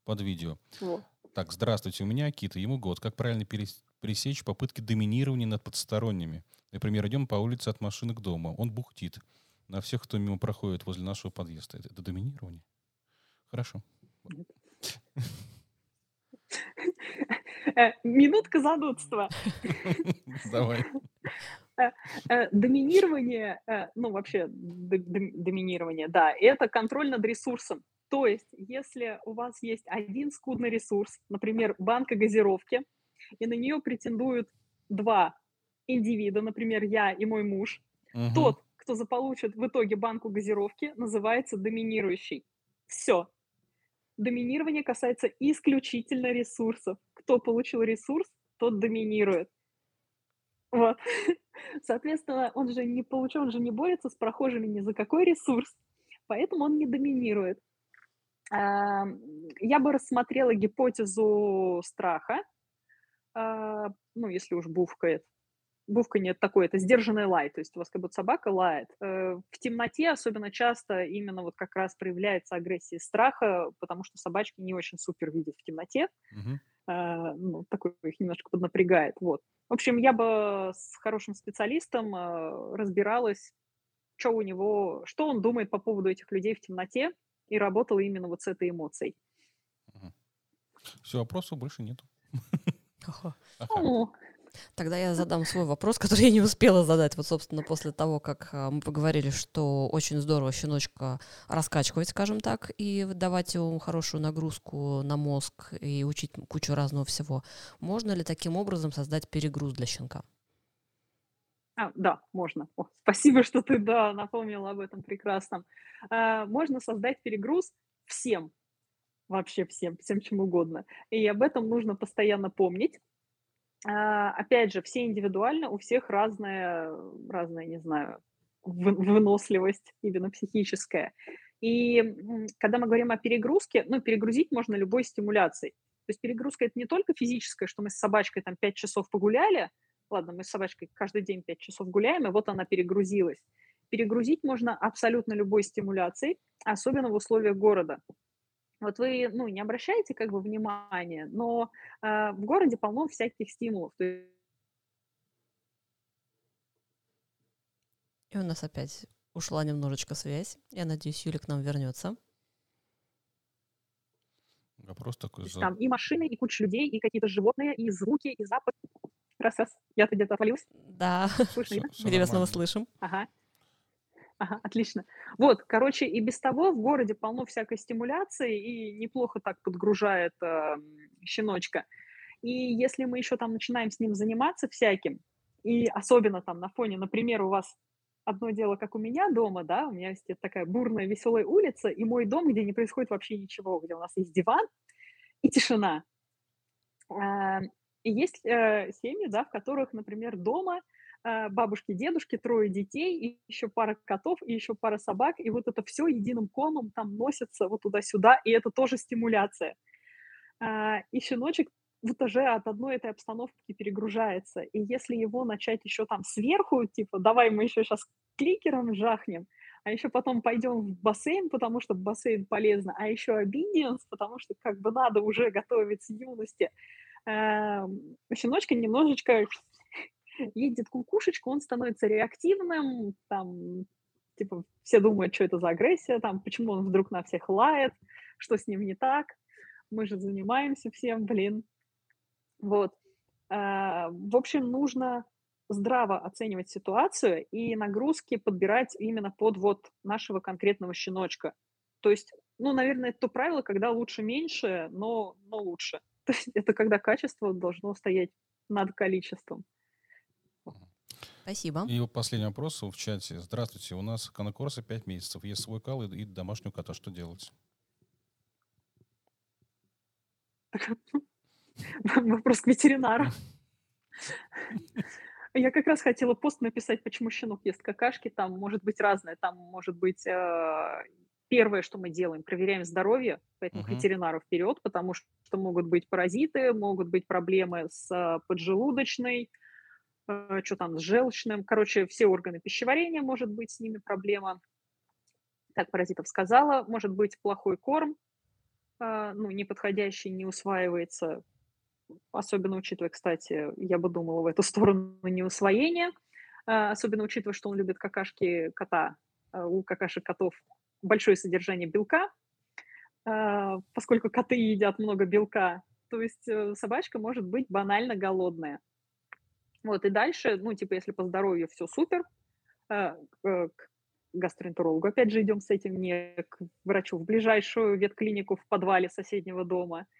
под видео. Вот. Так, здравствуйте, у меня Кита, ему год. Как правильно пересечь попытки доминирования над подсторонними? Например, идем по улице от машины к дому. Он бухтит на всех, кто мимо проходит возле нашего подъезда. Это, это доминирование? Хорошо. Э, минутка занудства. Давай. Э, э, доминирование, ну вообще доминирование, да, это контроль над ресурсом. То есть, если у вас есть один скудный ресурс, например, банка газировки, и на нее претендуют два индивида, например, я и мой муж, угу. тот, кто заполучит в итоге банку газировки, называется доминирующий. Все, доминирование касается исключительно ресурсов. Кто получил ресурс, тот доминирует. Вот. Соответственно, он же не получил, он же не борется с прохожими ни за какой ресурс, поэтому он не доминирует. Я бы рассмотрела гипотезу страха, а, ну, если уж бувкает. Бувка нет такой, это сдержанный лай, то есть у вас как будто собака лает. Э, в темноте особенно часто именно вот как раз проявляется агрессия страха, потому что собачки не очень супер видят в темноте. Uh-huh. Ну, такой их немножко поднапрягает. Вот. В общем, я бы с хорошим специалистом э, разбиралась, что у него, что он думает по поводу этих людей в темноте, и работала именно вот с этой эмоцией. Все, вопросов больше нету. Тогда я задам свой вопрос, который я не успела задать. Вот, собственно, после того, как а, мы поговорили, что очень здорово щеночка раскачивать, скажем так, и давать ему хорошую нагрузку на мозг и учить кучу разного всего. Можно ли таким образом создать перегруз для щенка? А, да, можно. О, спасибо, что ты, да, напомнила об этом прекрасном. А, можно создать перегруз всем, вообще всем, всем чем угодно. И об этом нужно постоянно помнить. А, опять же, все индивидуально, у всех разная, разная, не знаю, выносливость именно психическая. И когда мы говорим о перегрузке, ну, перегрузить можно любой стимуляцией. То есть перегрузка – это не только физическая, что мы с собачкой там 5 часов погуляли, ладно, мы с собачкой каждый день 5 часов гуляем, и вот она перегрузилась. Перегрузить можно абсолютно любой стимуляцией, особенно в условиях города. Вот вы, ну, не обращаете как бы внимания, но э, в городе полно всяких стимулов. И у нас опять ушла немножечко связь. Я надеюсь, Юля к нам вернется. Вопрос такой. За... Там и машины, и куча людей, и какие-то животные, и звуки, и запах. Раз, раз. Я-то где-то отвалилась. Да. Слышно, Где снова слышим. Ага. Ага, отлично. Вот, короче, и без того в городе полно всякой стимуляции, и неплохо так подгружает э, щеночка. И если мы еще там начинаем с ним заниматься всяким, и особенно там на фоне, например, у вас одно дело, как у меня дома, да, у меня есть такая бурная, веселая улица, и мой дом, где не происходит вообще ничего, где у нас есть диван и тишина. А, и есть э, семьи, да, в которых, например, дома э, бабушки, дедушки, трое детей, и еще пара котов, и еще пара собак, и вот это все единым комом там носится вот туда-сюда, и это тоже стимуляция. А, и щеночек вот уже от одной этой обстановки перегружается. И если его начать еще там сверху, типа, давай мы еще сейчас кликером жахнем, а еще потом пойдем в бассейн, потому что бассейн полезно, а еще obedience, потому что как бы надо уже готовить с юности. Эм, щеночка немножечко едет кукушечку, он становится реактивным, там, типа, все думают, что это за агрессия, там, почему он вдруг на всех лает, что с ним не так, мы же занимаемся всем, блин. Вот. А, в общем, нужно здраво оценивать ситуацию и нагрузки подбирать именно под вот нашего конкретного щеночка. То есть, ну, наверное, это то правило, когда лучше меньше, но, но лучше. То есть это когда качество должно стоять над количеством. Спасибо. И последний вопрос в чате. Здравствуйте, у нас конокорса 5 месяцев, есть свой кал и, и домашнюю кота. Что делать? Вопрос к ветеринару. Я как раз хотела пост написать, почему щенок ест какашки. Там может быть разное. Там может быть э, первое, что мы делаем, проверяем здоровье, поэтому uh-huh. к ветеринару вперед, потому что могут быть паразиты, могут быть проблемы с э, поджелудочной, что там, с желчным. Короче, все органы пищеварения, может быть, с ними проблема. Так, паразитов сказала. Может быть, плохой корм, ну, неподходящий, не усваивается особенно учитывая, кстати, я бы думала в эту сторону не усвоение, а, особенно учитывая, что он любит какашки кота, у какашек котов большое содержание белка, поскольку коты едят много белка, то есть э, собачка может быть банально голодная. Вот, и дальше, ну, типа, если по здоровью все супер, э, к гастроэнтерологу опять же идем с этим, не к врачу, в ближайшую ветклинику в подвале соседнего дома –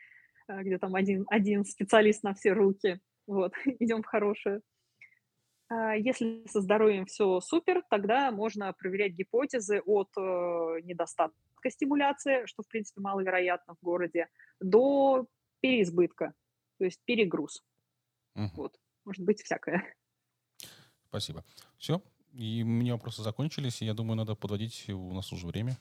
Э, где там один, один специалист на все руки. Вот, идем в хорошее. А если со здоровьем все супер, тогда можно проверять гипотезы от э, недостатка стимуляции, что, в принципе, маловероятно в городе, до переизбытка, то есть перегруз. Угу. Вот, может быть всякое. Спасибо. Все, и у меня вопросы закончились, и я думаю, надо подводить, у нас уже время.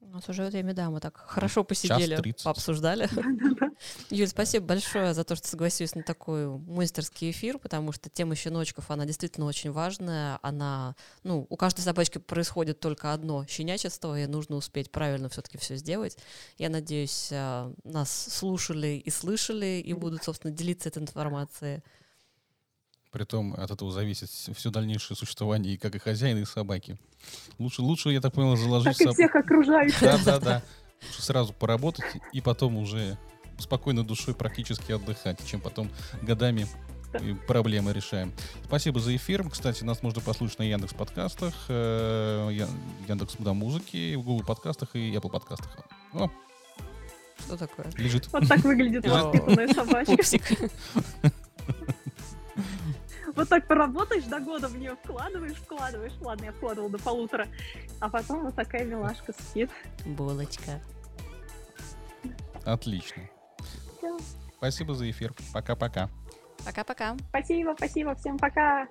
У нас уже время, да, мы так хорошо посидели, пообсуждали. Юль, спасибо большое за то, что согласилась на такой монстерский эфир, потому что тема щеночков, она действительно очень важная. Она, ну, у каждой собачки происходит только одно щенячество, и нужно успеть правильно все-таки все сделать. Я надеюсь, а, нас слушали и слышали, и будут, собственно, делиться этой информацией. Притом от этого зависит все дальнейшее существование и как и хозяина, и собаки. Лучше, лучше, я так понял, заложить... Так и всех окружающих. Да, да, да. Лучше сразу поработать и потом уже спокойно душой практически отдыхать, чем потом годами проблемы решаем. Спасибо за эфир. Кстати, нас можно послушать на Яндекс подкастах, э, Яндекс да, музыки, в Google подкастах и Apple подкастах. О, что такое? Лежит. Вот так выглядит воспитанная собачка. Пупсик. Вот так поработаешь до года, в нее вкладываешь, вкладываешь. Ладно, я вкладывала до полутора. А потом вот такая милашка спит. Булочка. Отлично. Все. Спасибо за эфир. Пока-пока. Пока-пока. Спасибо, спасибо. Всем пока.